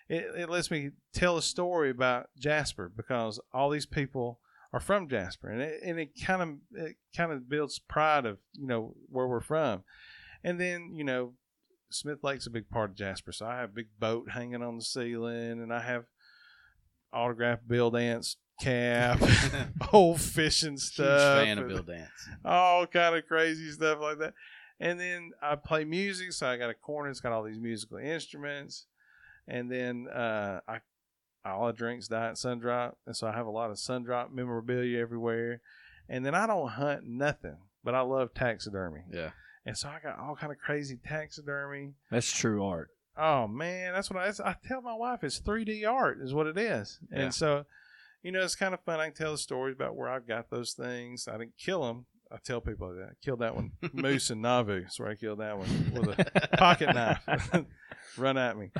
it, it lets me tell a story about Jasper because all these people are from Jasper. And it, and it kind of, it kind of builds pride of, you know, where we're from. And then, you know, Smith Lake's a big part of Jasper. So I have a big boat hanging on the ceiling and I have autographed Bill Dance cap, [laughs] [laughs] old fishing stuff, Huge fan of Bill Dance. all kind of crazy stuff like that. And then I play music, so I got a corner. It's got all these musical instruments. And then uh, I all I drink's Diet Sundrop, and so I have a lot of Sundrop memorabilia everywhere. And then I don't hunt nothing, but I love taxidermy, Yeah. And so I got all kind of crazy taxidermy. That's true art. Oh man, that's what I, I tell my wife. It's 3D art, is what it is. Yeah. And so, you know, it's kind of fun. I can tell the stories about where I've got those things. I didn't kill them. I tell people that I killed that one, [laughs] moose in Nauvoo. That's where I killed that one with a [laughs] pocket knife. [laughs] Run at me.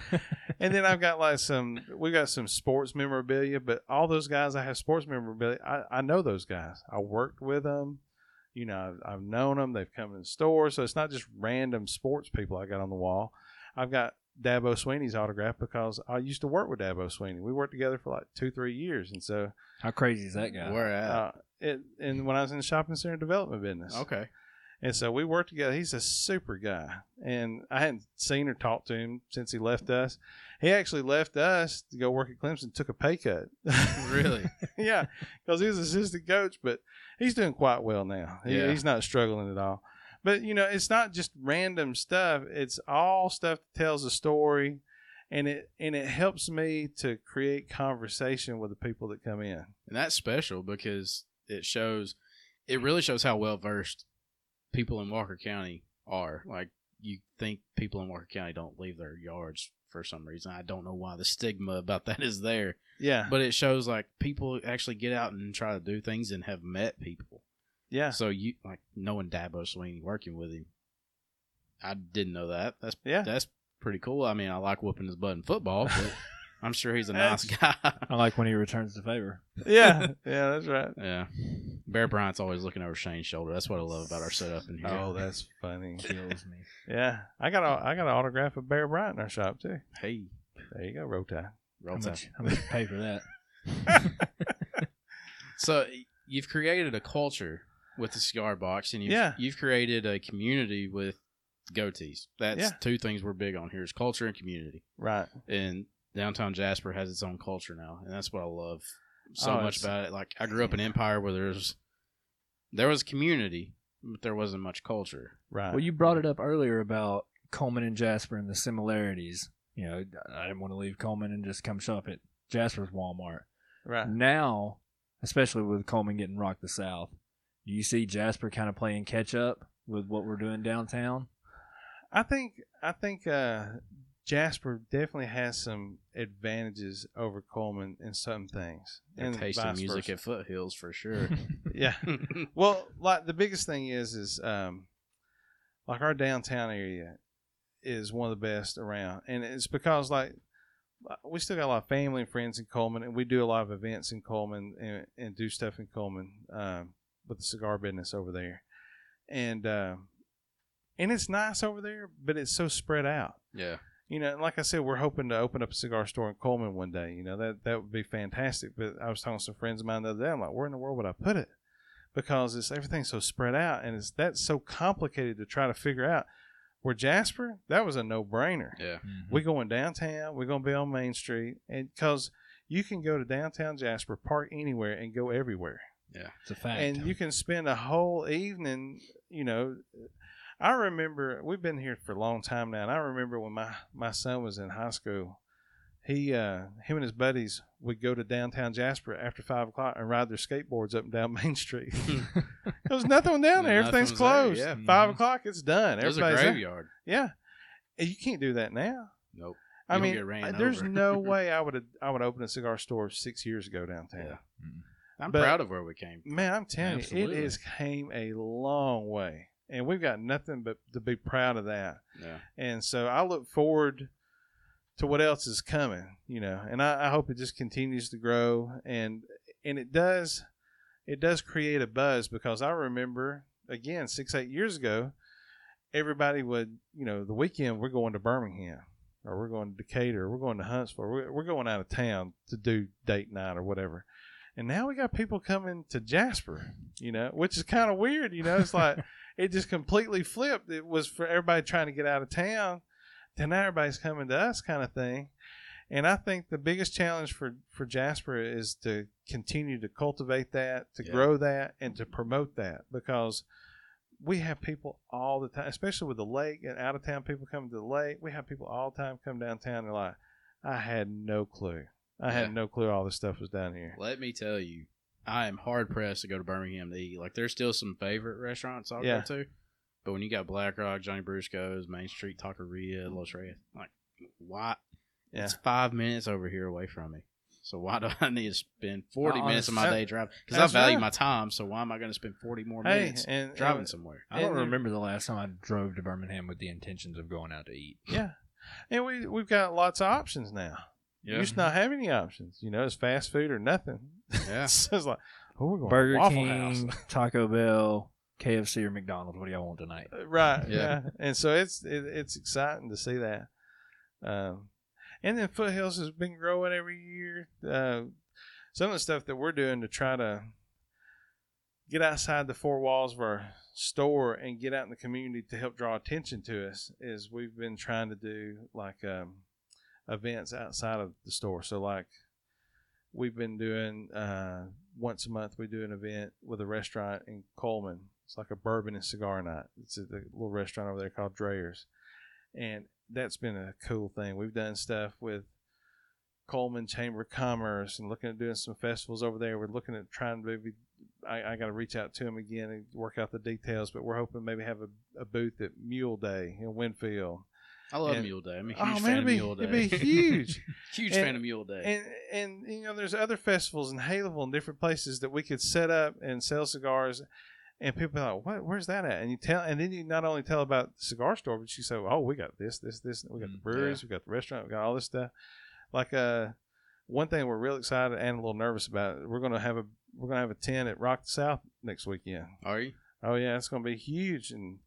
And then I've got like some. We got some sports memorabilia, but all those guys I have sports memorabilia. I, I know those guys. I worked with them. You know, I've, I've known them. They've come in the store, so it's not just random sports people I got on the wall. I've got Dabo Swinney's autograph because I used to work with Dabo Swinney. We worked together for like two, three years, and so How crazy is that guy? Where at? uh, it. And when I was in the shopping center development business, okay. and so we worked together. He's a super guy, and I hadn't seen or talked to him since he left us. He actually left us to go work at Clemson, took a pay cut. Really? [laughs] yeah, because he was assistant coach, but he's doing quite well now. He, Yeah. He's not struggling at all. But you know, it's not just random stuff. It's all stuff that tells a story, and it and it helps me to create conversation with the people that come in. And that's special because it shows, it really shows how well versed people in Walker County are. Like, you think people in Walker County don't leave their yards for some reason. I don't know why the stigma about that is there, Yeah, but it shows like people actually get out and try to do things and have met people. yeah, So, you like knowing Dabo Swinney, working with him, I didn't know that. That's yeah. that's pretty cool. I mean, I like whooping his butt in football, but [laughs] I'm sure he's a nice guy. I like when he returns the favor. yeah, [laughs] yeah, that's right. Yeah. Bear Bryant's always looking over Shane's shoulder. That's what I love about our setup in here. Oh, [laughs] that's funny. Kills me. Yeah, I got a I got an autograph of Bear Bryant in our shop too. hey, There you go, Rota. roll How tide. much, how much pay for that? [laughs] So you've created a culture with the cigar box, and you've, Yeah. you've created a community with goatees. That's Yeah. two things we're big on here: is culture and community. Right. And downtown Jasper has its own culture now, and that's what I love so Oh, much about it. Like I grew up in Empire, where there's there was community, but there wasn't much culture. Right. Well, you brought it up earlier about Cullman and Jasper and the similarities. You know, I didn't want to leave Cullman and just come shop at Jasper's Walmart. right. Now, especially with Cullman getting rocked the South, do you see Jasper kind of playing catch up with what we're doing downtown? I think I think uh, Jasper definitely has some advantages over Cullman in some things. Their and taste in vice music versa. at Foothills for sure. [laughs] Yeah. [laughs] Well, like the biggest thing is is um, like our downtown area is one of the best around, and it's because like we still got a lot of family and friends in Cullman, and we do a lot of events in Cullman and, and do stuff in Cullman um, with the cigar business over there, and uh, and it's nice over there, but it's so spread out. yeah. You know, like I said, we're hoping to open up a cigar store in Cullman one day. You know, that that would be fantastic. But I was talking to some friends of mine the other day. I'm like, where in the world would I put it? Because it's everything's so spread out, and it's that's so complicated to try to figure out. Where Jasper, that was a no brainer. Yeah. Mm-hmm. We're going downtown. We're going to be on Main Street, and because you can go to downtown Jasper, park anywhere, and go everywhere Yeah, It's a fact. and you can spend a whole evening you know i remember we've been here for a long time now and i remember when my my son was in high school he uh him and his buddies would go to downtown jasper after five o'clock and ride their skateboards up and down [laughs] main street [laughs] there's nothing down there Nothing everything's was there, closed yeah. five Mhm. o'clock it's done There's a Everybody's there. graveyard. yeah And you can't do that now Nope. I You don't mean, get ran there's no [laughs] way I would have I would open a cigar store six years ago downtown. Yeah. I'm But- proud of where we came. Man, I'm telling you, Absolutely. it has came a long way, and we've got nothing but to be proud of that. Yeah. And so I look forward to what else is coming, you know. And I, I hope it just continues to grow and and it does it does create a buzz because I remember again six eight years ago, everybody would you know the weekend we're going to Birmingham or we're going to Decatur, or we're going to Huntsville, we're, we're going out of town to do date night or whatever. And now we got people coming to Jasper, you know, which is kind of weird, you know. It's like [laughs] it just completely flipped. It was for everybody trying to get out of town, then now everybody's coming to us, kind of thing. And I think the biggest challenge for, for Jasper is to continue to cultivate that, to Yeah. grow that, and to promote that because we have people all the time, especially with the lake and out of town people coming to the lake. We have people all the time come downtown. And they're like, I had no clue. I Yeah. had no clue all this stuff was down here. Let me tell you, I am hard pressed to go to Birmingham to eat. Like, there's still some favorite restaurants I'll Yeah. go to, but when you got Black Rock, Johnny Brusco's, Main Street Taqueria, Los Reyes, like, why? Yeah. It's five minutes over here away from me. So why do [laughs] I need to spend 40 Uh, minutes of my day driving? Because I value right. my time. So why am I going to spend 40 more Hey, minutes and, driving and- somewhere? I don't remember the last time I drove to Birmingham with the intentions of going out to eat. yeah, and we we've got lots of options now. You used to not have any options. You know, it's fast food or nothing. Yeah. [laughs] so it's like, oh, we're going Burger to Waffle King, House. [laughs] Taco Bell, KFC, or McDonald's. What do y'all want tonight? right. Yeah. Yeah. And so it's it, it's exciting to see that. Um, and then Foothills has been growing every year. Uh, some of the stuff that we're doing to try to get outside the four walls of our store and get out in the community to help draw attention to us is we've been trying to do like um, events outside of the store. So like we've been doing uh, once a month we do an event with a restaurant in Cullman. It's like a bourbon and cigar night. It's a, little restaurant over there called Drayers, and that's been a cool thing. We've done stuff with Cullman Chamber of Commerce and looking at doing some festivals over there. We're looking at trying to maybe. I, I got to reach out to him again and work out the details, but we're hoping maybe have a, a booth at Mule Day in Winfield. I love And- Mule Day. I'm a huge oh fan man, of be, Mule Day. it'd be huge. [laughs] huge And- fan of Mule Day. and and you know there's other festivals in Haleyville and different places that we could set up and sell cigars and people be like what where's that at and you tell and then you not only tell about the cigar store but you say oh we got this this this we got the Mm, breweries we got the restaurant we got all this stuff like uh one thing we're real excited and a little nervous about we're gonna have a we're gonna have a tent at Rock the South next weekend Are you? oh yeah it's gonna be huge and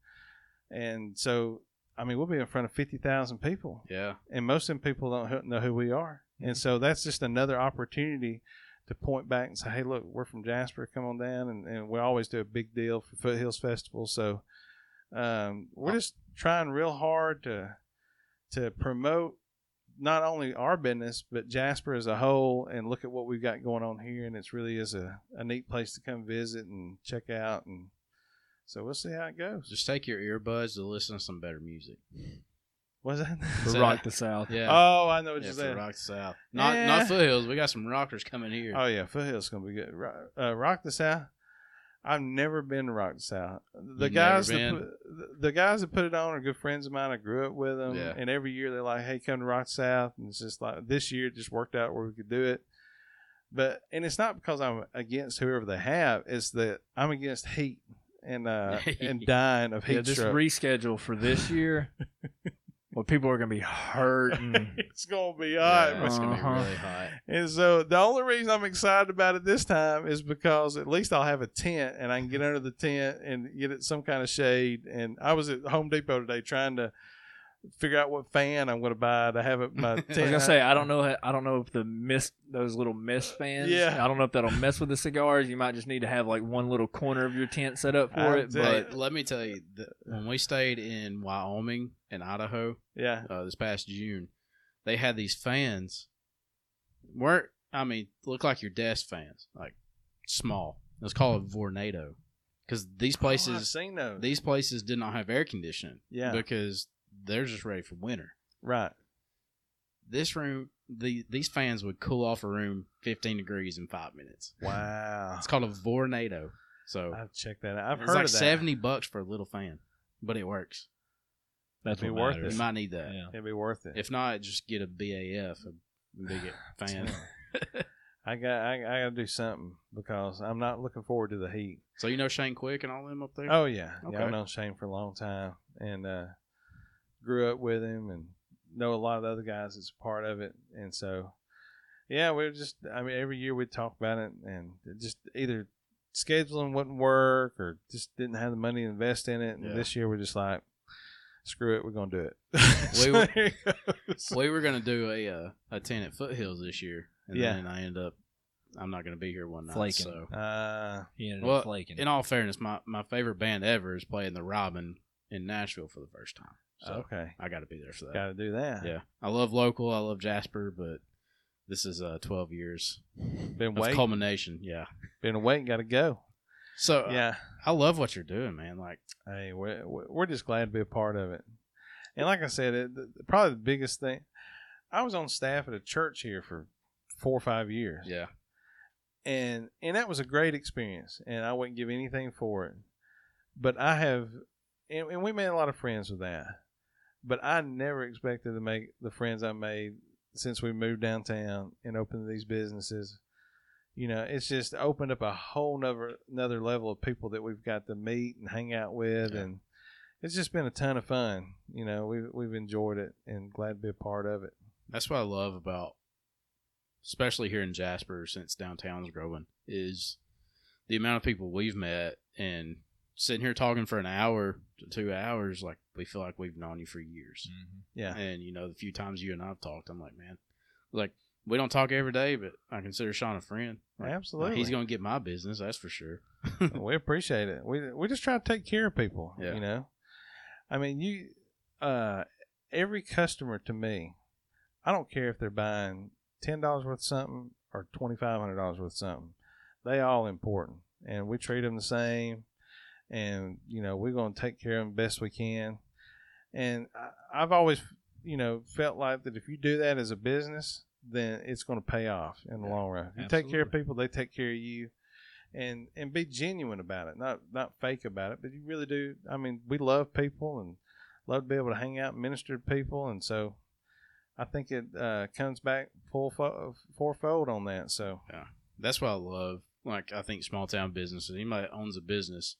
and so I mean we'll be in front of fifty thousand people Yeah. and most of them people don't know who we are. And so that's just another opportunity to point back and say, hey, look, we're from Jasper. Come on down. And, and we always do a big deal for Foothills Festival. So um, we're just trying real hard to to promote not only our business, but Jasper as a whole and look at what we've got going on here. And it's really is a, a neat place to come visit and check out. And so we'll see how it goes. Just take your earbuds to listen to some better music. Was that? [laughs] For So- Rock the South. Yeah. Oh, I know what yeah, you're for saying. Rock the South. Not Yeah. not Foothills. We got some rockers coming here. Oh yeah, Foothills gonna be good. Uh, Rock the South. I've never been to Rock the South. The You've guys never that put, the- the guys that put it on are good friends of mine. I grew up with them, Yeah. and every year they're like, "Hey, come to Rock the South." And it's just like this year it just worked out where we could do it. But and it's not because I'm against whoever they have. It's that I'm against heat and uh [laughs] and dying of heat Yeah, this stroke. reschedule for this year. [laughs] well, people are gonna be hurting. [laughs] it's gonna be Yeah, hot. man. it's gonna Uh-huh. be really hot. And so the only reason I'm excited about it this time is because at least I'll have a tent and I can get under the tent and get it some kind of shade. And I was at Home Depot today trying to figure out what fan I'm going to buy to have it my [laughs] I was gonna say I don't [laughs] know. I don't know if the mist, those little mist fans. Yeah. I don't know if that'll mess with the cigars. You might just need to have like one little corner of your tent set up for I'll it. But But let me tell you, the, when we stayed in Wyoming and Idaho yeah, uh, this past June, they had these fans. weren't I mean look like your desk fans, like small. Let's call it Vornado, because these Oh, places seen those. these places did not have air conditioning. Yeah. because they're just ready for winter. right. This room, the these fans would cool off a room 15 degrees in five minutes. Wow. It's called a Vornado. So I've checked that out. I've heard like of that. 70 bucks for a little fan, but it works. that's Be worth matters. You might need that. Yeah. It'd be worth it. If not, just get a BAF, a big [sighs] [laughs] fan. I got I, I got to do something because I'm not looking forward to the heat. so you know Shane Quick and all them up there? Oh yeah, yeah. I've known Shane for a long time and uh, grew up with him and know a lot of the other guys that's part of it, and so yeah, we are just. I mean, every year we'd talk about it, and it just either scheduling wouldn't work or just didn't have the money to invest in it. And Yeah. this year we're just like, screw it, we're gonna do it. We So [laughs] were- it we were gonna do a uh, a ten at Foothills this year, and Yeah. then I end up I'm not gonna be here one night. Flaking. So, Uh, He ended Well, up flaking. in all fairness, my my favorite band ever is playing the Ryman in Nashville for the first time. So okay, I got to be there for that. got to do that. Yeah, I love local. I love Jasper, but this is uh 12 years been waiting, culmination. Yeah. been waiting, got to go. So yeah, Yeah, I love what you're doing, man. Like, hey, we're we're we're just glad to be a part of it. And like I said, it, probably the biggest thing. I was on staff at a church here for four or five years. yeah, and and that was a great experience and i wouldn't give anything for it but i have and, and we made a lot of friends with that but i never expected to make the friends i made since we moved downtown and opened these businesses. You know it's just opened up a whole nother another level of people that we've got to meet and hang out with Yeah. and it's just been a ton of fun. You know we've, we've enjoyed it and glad to be a part of it. That's what I love about, especially here in Jasper since downtown's growing, is the amount of people we've met and sitting here talking for an hour two hours. Like we feel like we've known you for years. Mhm. yeah And you know, the few times you and I've talked, I'm like, man, like we don't talk every day, but I consider Sean a friend. Like, absolutely he's going to get my business, that's for sure. [laughs] we appreciate it. We we just try to take care of people. Yeah. You know, I mean, you, uh, every customer to me, I don't care if they're buying ten dollars worth of something or twenty five hundred dollars worth of something. They all important, and we treat them the same. And you know, we're going to take care of them best we can. And I, I've always, you know, felt like that if you do that as a business, then it's going to pay off in the Yeah, long run. You take care of people, they take care of you and and be genuine about it, not not fake about it, but you really do. I mean, we love people and love to be able to hang out and minister to people, and so I think it uh, comes back full fo- fourfold on that. So yeah, That's what I love. Like, I think small town businesses, anybody that owns a business,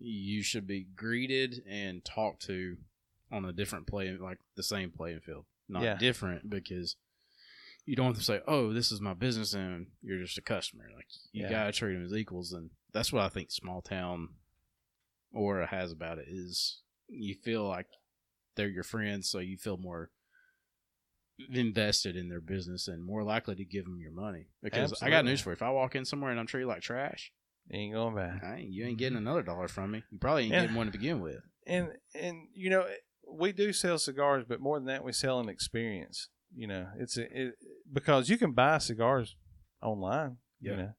you should be greeted and talked to on a different play, like the same playing field. Not Yeah. different because you don't have to say, oh, this is my business and you're just a customer. Like, you Yeah. got to treat them as equals. And that's what I think small town aura has about it is you feel like they're your friends, so you feel more invested in their business and more likely to give them your money. Because I got news for you: if I walk in somewhere and I'm treated like trash, ain't going back. I ain't, you ain't getting another dollar from me. You probably ain't Yeah. getting one to begin with. And and you know we do sell cigars, but more than that, we sell an experience. You know, it's a, it, because you can buy cigars online. Yeah. You know,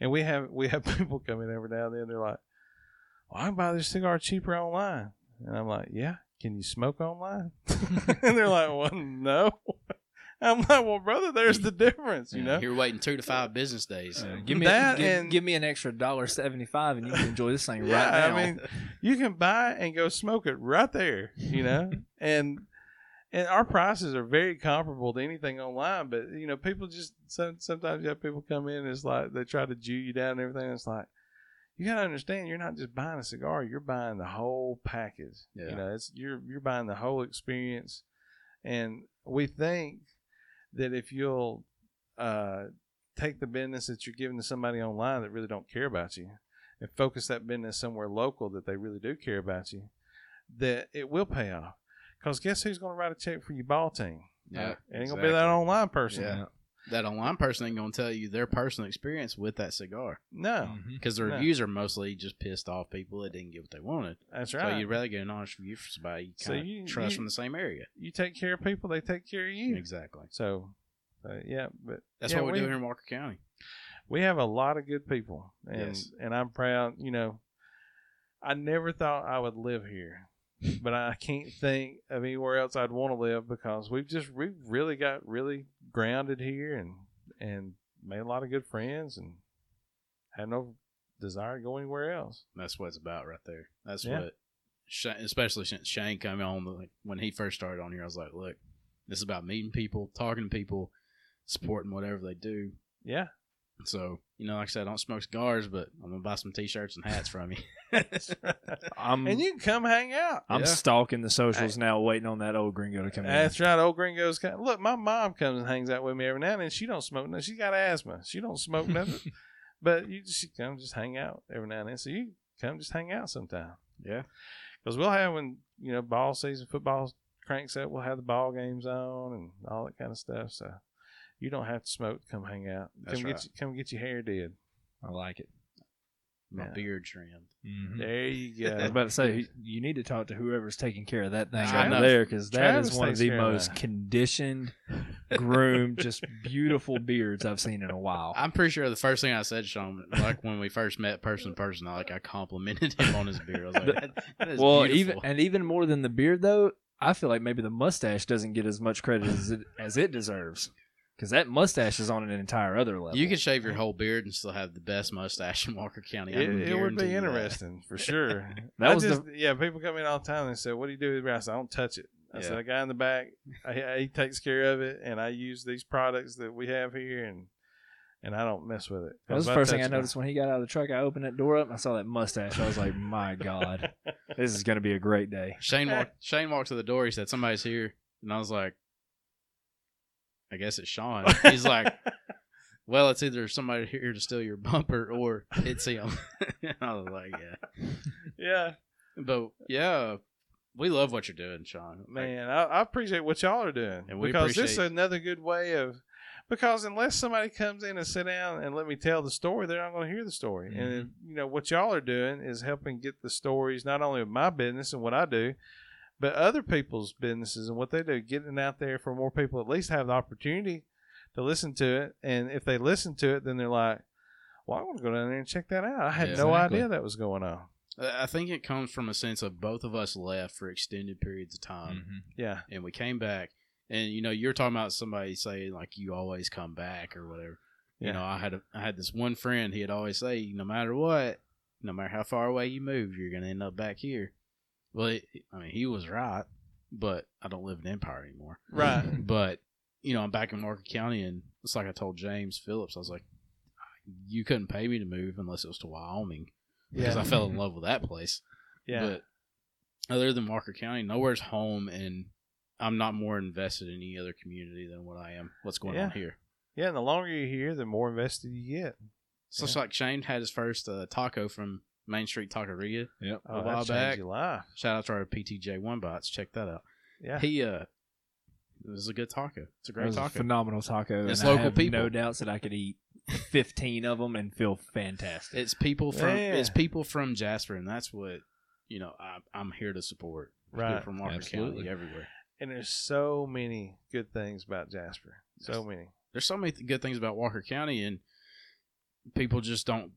and we have we have [laughs] people coming every now and then. They're like, "Well, I can buy this cigar cheaper online," and I'm like, "Yeah, can you smoke online?" [laughs] and they're like, "Well, no." I'm like, "Well, brother, there's the difference." You know, you're waiting two to five business days. Uh, give me That give, and- give me an extra dollar seventy five, and you can enjoy this thing [laughs] Yeah, right now. I mean, you can buy and go smoke it right there, you know, [laughs] and and our prices are very comparable to anything online. But you know, people just some, sometimes you have people come in and it's like they try to Jew you down and everything. It's like you gotta understand, you're not just buying a cigar; you're buying the whole package. Yeah. You know, it's you're you're buying the whole experience, and we think that if you'll uh, take the business that you're giving to somebody online that really don't care about you and focus that business somewhere local that they really do care about you, that it will pay off. Because guess who's going to write a check for your ball team? Yeah, It ain't going to be that online person. Yeah. That online person ain't going to tell you their personal experience with that cigar No, Mhm. because the No. reviews are mostly just pissed off people that didn't get what they wanted. that's So right. you'd rather get an honest review from somebody you So kind of you- trust you- from the same area. you take care of people, they take care of you. Exactly. So, uh, yeah, but That's yeah, what we, we, do here in Walker County. we have a lot of good people, and Yes. and I'm proud. You know, I never thought I would live here, but I can't think of anywhere else I'd want to live because we've just we've really got really grounded here and and made a lot of good friends and had no desire to go anywhere else. That's what it's about right there. That's Yeah. what, especially since Shane came on, like when he first started on here, I was like, look, this is about meeting people, talking to people, supporting whatever they do. Yeah, So you know, like I said, I don't smoke cigars, but I'm gonna buy some t-shirts and hats from you. [laughs] I'm and you can come hang out. I'm Yeah. stalking the socials now, waiting on that old gringo to come in. That's right. Old gringos. Come. Look, my mom comes and hangs out with me every now and then. She don't smoke. nothing. she got asthma. She don't smoke nothing. [laughs] but you just she come just hang out every now and then. So you come just hang out sometime. yeah, Because we'll have when you know ball season, football cranks up. We'll have the ball games on and all that kind of stuff. So you don't have to smoke. Come hang out. That's come right. get you, come get your hair did. I like it. my Yeah. beard trimmed. Mhm. There you [laughs] go. I was about to say you need to talk to whoever's taking care of that thing I over know. there because that Travis is one of the care of most conditioned, [laughs] groomed, just beautiful beards I've seen in a while. I'm pretty sure the first thing I said, Sean, like when we first met person to person, I like I complimented him on his beard. I was like, that, that is well, beautiful. even and even more than the beard though, I feel like maybe the mustache doesn't get as much credit as it as it deserves because that mustache is on an entire other level. you could shave your whole beard and still have the best mustache in Walker County. I It, it would be you that. interesting for [laughs] sure. That I was just, yeah. People come in all the time and they say, "What do you do with your beard?" I said, "I don't touch it." I said, "A guy in the back, I, he takes care of it, and I use these products that we have here, and and I don't mess with it." That was the If I first thing I touch it, noticed when he got out of the truck. I opened that door up and I saw that mustache. I was like, "My God, [laughs] this is going to be a great day." Shane walked. [laughs] Shane walked to the door. He said, "Somebody's here," and I was like, "I guess it's Sean." [laughs] He's like, "Well, it's either somebody here to steal your bumper or it's him." [laughs] I was like, "Yeah," yeah, but yeah, we love what you're doing, Sean. Man, I, I appreciate what y'all are doing And we because this is appreciate- another good way of. Because unless somebody comes in and sit down and let me tell the story, they're not going to hear the story. Mm-hmm. And you know what y'all are doing is helping get the stories not only of my business and what I do, but other people's businesses and what they do, getting out there for more people at least have the opportunity to listen to it. And if they listen to it, then they're like, "Well, I want to go down there and check that out. I had Yeah. no Exactly. idea that was going on." I I think it comes from a sense of both of us left for extended periods of time. Mm-hmm. Yeah, and we came back and you know you're talking about somebody saying like you always come back or whatever Yeah. you know i had a, i had this one friend he'd always say no matter what no matter how far away you move you're gonna end up back here well it, i mean he was right but i don't live in empire anymore right. [laughs] but you know i'm back in Walker county and it's like i told james phillips i was like you couldn't pay me to move unless it was to wyoming because Yeah, i fell in love with that place yeah, but other than Walker County, nowhere's home, and I'm not more invested in any other community than what I am. What's going Yeah. on here? yeah. And the longer you're here, the more invested you get. So it's like Shane had his first uh, taco from Main Street Taqueria. Yep. Oh, A that while changed back. your life. Shout out to our PTJ One Bots. Check that out. Yeah, He uh, it was a good taco. It's a It great was a taco. phenomenal taco. It's and local I have people. No doubts that I could eat 15 of them and feel fantastic. It's people from Yeah. it's people from Jasper, and that's what you know. I, I'm here to support. People right. from Walker Absolutely. County everywhere. And there's so many good things about Jasper. So many. there's so many th- good things about Walker County, and people just don't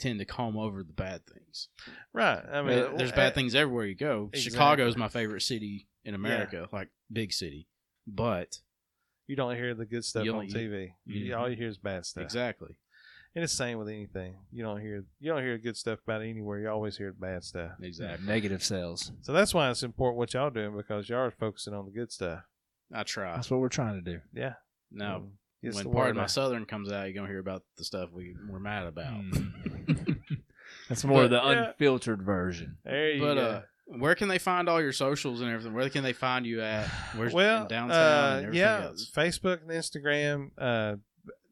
tend to calm over the bad things. Right. I mean, Uh, there's bad things everywhere you go. Exactly. Chicago's my favorite city in America, like big city, but You don't hear the good stuff on TV. You, Mhm. all you hear is bad stuff. exactly. And it's the same with anything. You don't hear you don't hear good stuff about it anywhere. You always hear the bad stuff. Exactly. Negative sales. So that's why it's important what y'all doing because y'all are focusing on the good stuff. I try. That's what we're trying to do. Yeah. Now, And gets when part of my southern comes out, you're gonna hear about the stuff we we're mad about. Mm. [laughs] That's more of the yeah. unfiltered version. there you But go. uh, where can they find all your socials and everything? Where can they find you at? Where's well, in downtown uh, and yeah, else? Facebook and Instagram. Uh,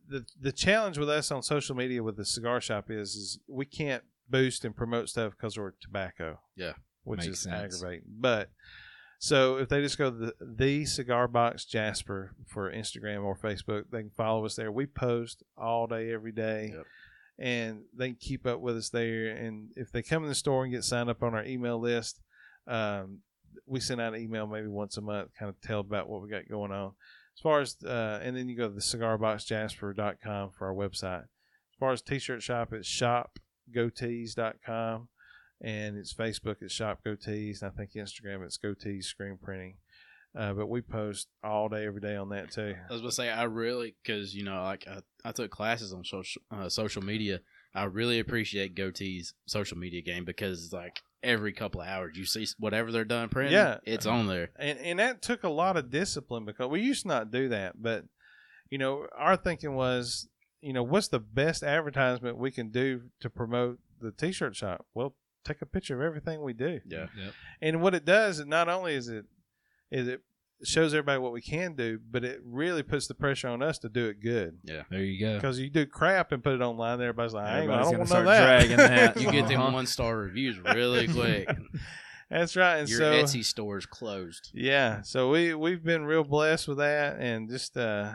the the challenge with us on social media with the cigar shop is is we can't boost and promote stuff because we're tobacco. Yeah. which Makes is sense. aggravating. But so if they just go to the, the cigar box Jasper for Instagram or Facebook, they can follow us there. We post all day, every day. Yep. And they can keep up with us there. And if they come in the store and get signed up on our email list, um, we send out an email maybe once a month, kind of tell about what we got going on. As far as, uh, and then you go to the cigarboxjasper.com for our website. As far as t shirt shop, it's shopgoatees.com. And it's Facebook, it's Shop Goatees. And I think Instagram, it's Goatees Screen Printing. Uh, but we post all day, every day on that too. I was gonna say I really because you know like I, I took classes on social uh, social media. I really appreciate Goatee's social media game because like every couple of hours you see whatever they're done printing. Yeah. it's on there. and and that took a lot of discipline because we used to not do that but you know our thinking was you know, what's the best advertisement we can do to promote the T-shirt shop? Well, take a picture of everything we do. Yeah. Yep. And what it does, it not only is it is it shows everybody what we can do, but it really puts the pressure on us to do it good. Yeah, there you go. Because you do crap and put it online, everybody's like, I, ain't, I don't gonna want none start that. dragging that. You get them [laughs] Uh-huh. one star reviews really quick. [laughs] That's right. And Your so, Etsy store is closed. Yeah, so we we've been real blessed with that, and just uh,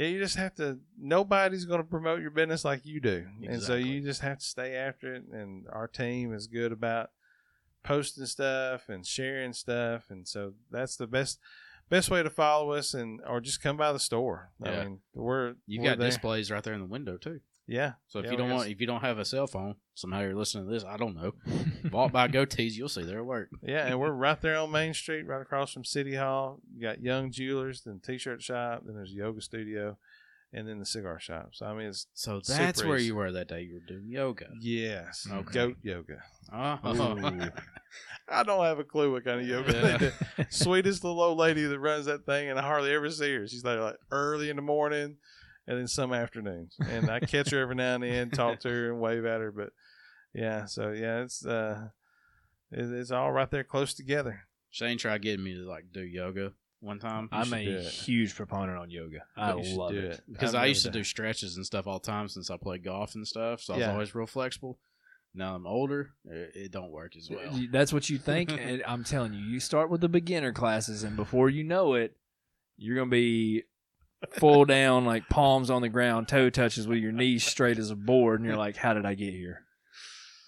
yeah, you just have to. Nobody's going to promote your business like you do, and so you just have to stay after it. And our team is good about posting stuff and sharing stuff, and so that's the best best way to follow us, and or just come by the store. I mean, we're we're got there. displays right there in the window too. Yeah, So if Yeah, you don't want, if you don't have a cell phone, somehow you're listening to this. I don't know. [laughs] Bought by Goatees, you'll see their work. Yeah, and we're right there on Main Street, right across from City Hall. You got Young Jewelers, then T-shirt shop, then there's a yoga studio, and then the cigar shop. So I mean, it's So that's where easy. you were that day. You were doing yoga. yes, Okay. goat yoga. Oh, [laughs] I don't have a clue what kind of yoga Yeah. they do. [laughs] Sweetest little old lady that runs that thing, and I hardly ever see her. She's there like early in the morning, and then some afternoons, and I catch her every now and then, talk to her and wave at her. But yeah, so yeah, it's uh, it, it's all right there close together. Shane tried getting me to like do yoga one time I'm a huge proponent on yoga. I You should love do it. because I've I used to never do stretches and stuff all the time since I played golf and stuff. So I was Yeah. always real flexible. Now I'm older, it, it don't work as well. That's what you think, and [laughs] I'm telling you, you start with the beginner classes, and before you know it, you're gonna be full down, like palms on the ground, toe touches with your knees straight as a board, and you're like, "How did I get here?"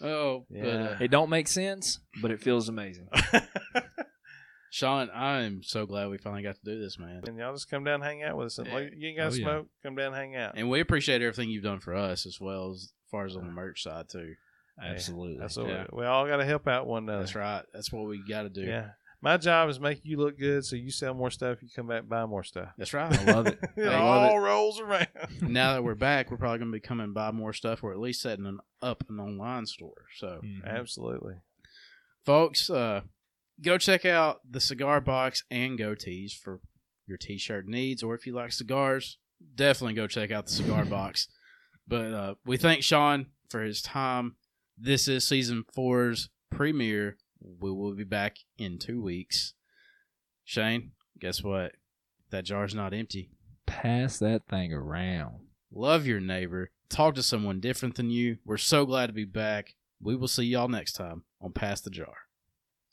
Oh, but, Yeah. uh, It don't make sense, but it feels amazing. [laughs] Sean, I'm so glad we finally got to do this, man. and y'all just come down and hang out with us. Yeah. like, you ain't got to Oh, yeah. smoke. Come down and hang out. And we appreciate everything you've done for us as well as, far as on the merch side too. Absolutely. That's what Yeah. we, we all got to help out one another. That's right. That's what we got to do. Yeah. My job is make you look good, so you sell more stuff. You come back and buy more stuff. That's right. I love it. [laughs] it I love all rolls around. [laughs] now that we're back, we're probably going to be coming and buy more stuff, or at least setting an, up an online store. So, Mhm. Absolutely. folks, uh, go check out the cigar box and Goatees for your t-shirt needs, or if you like cigars, definitely go check out the cigar box. But uh, we thank Sean for his time. This is season four's premiere. We will be back in two weeks. Shane, guess what? That jar's not empty. Pass that thing around. Love your neighbor. Talk to someone different than you. We're so glad to be back. We will see y'all next time on Pass the Jar.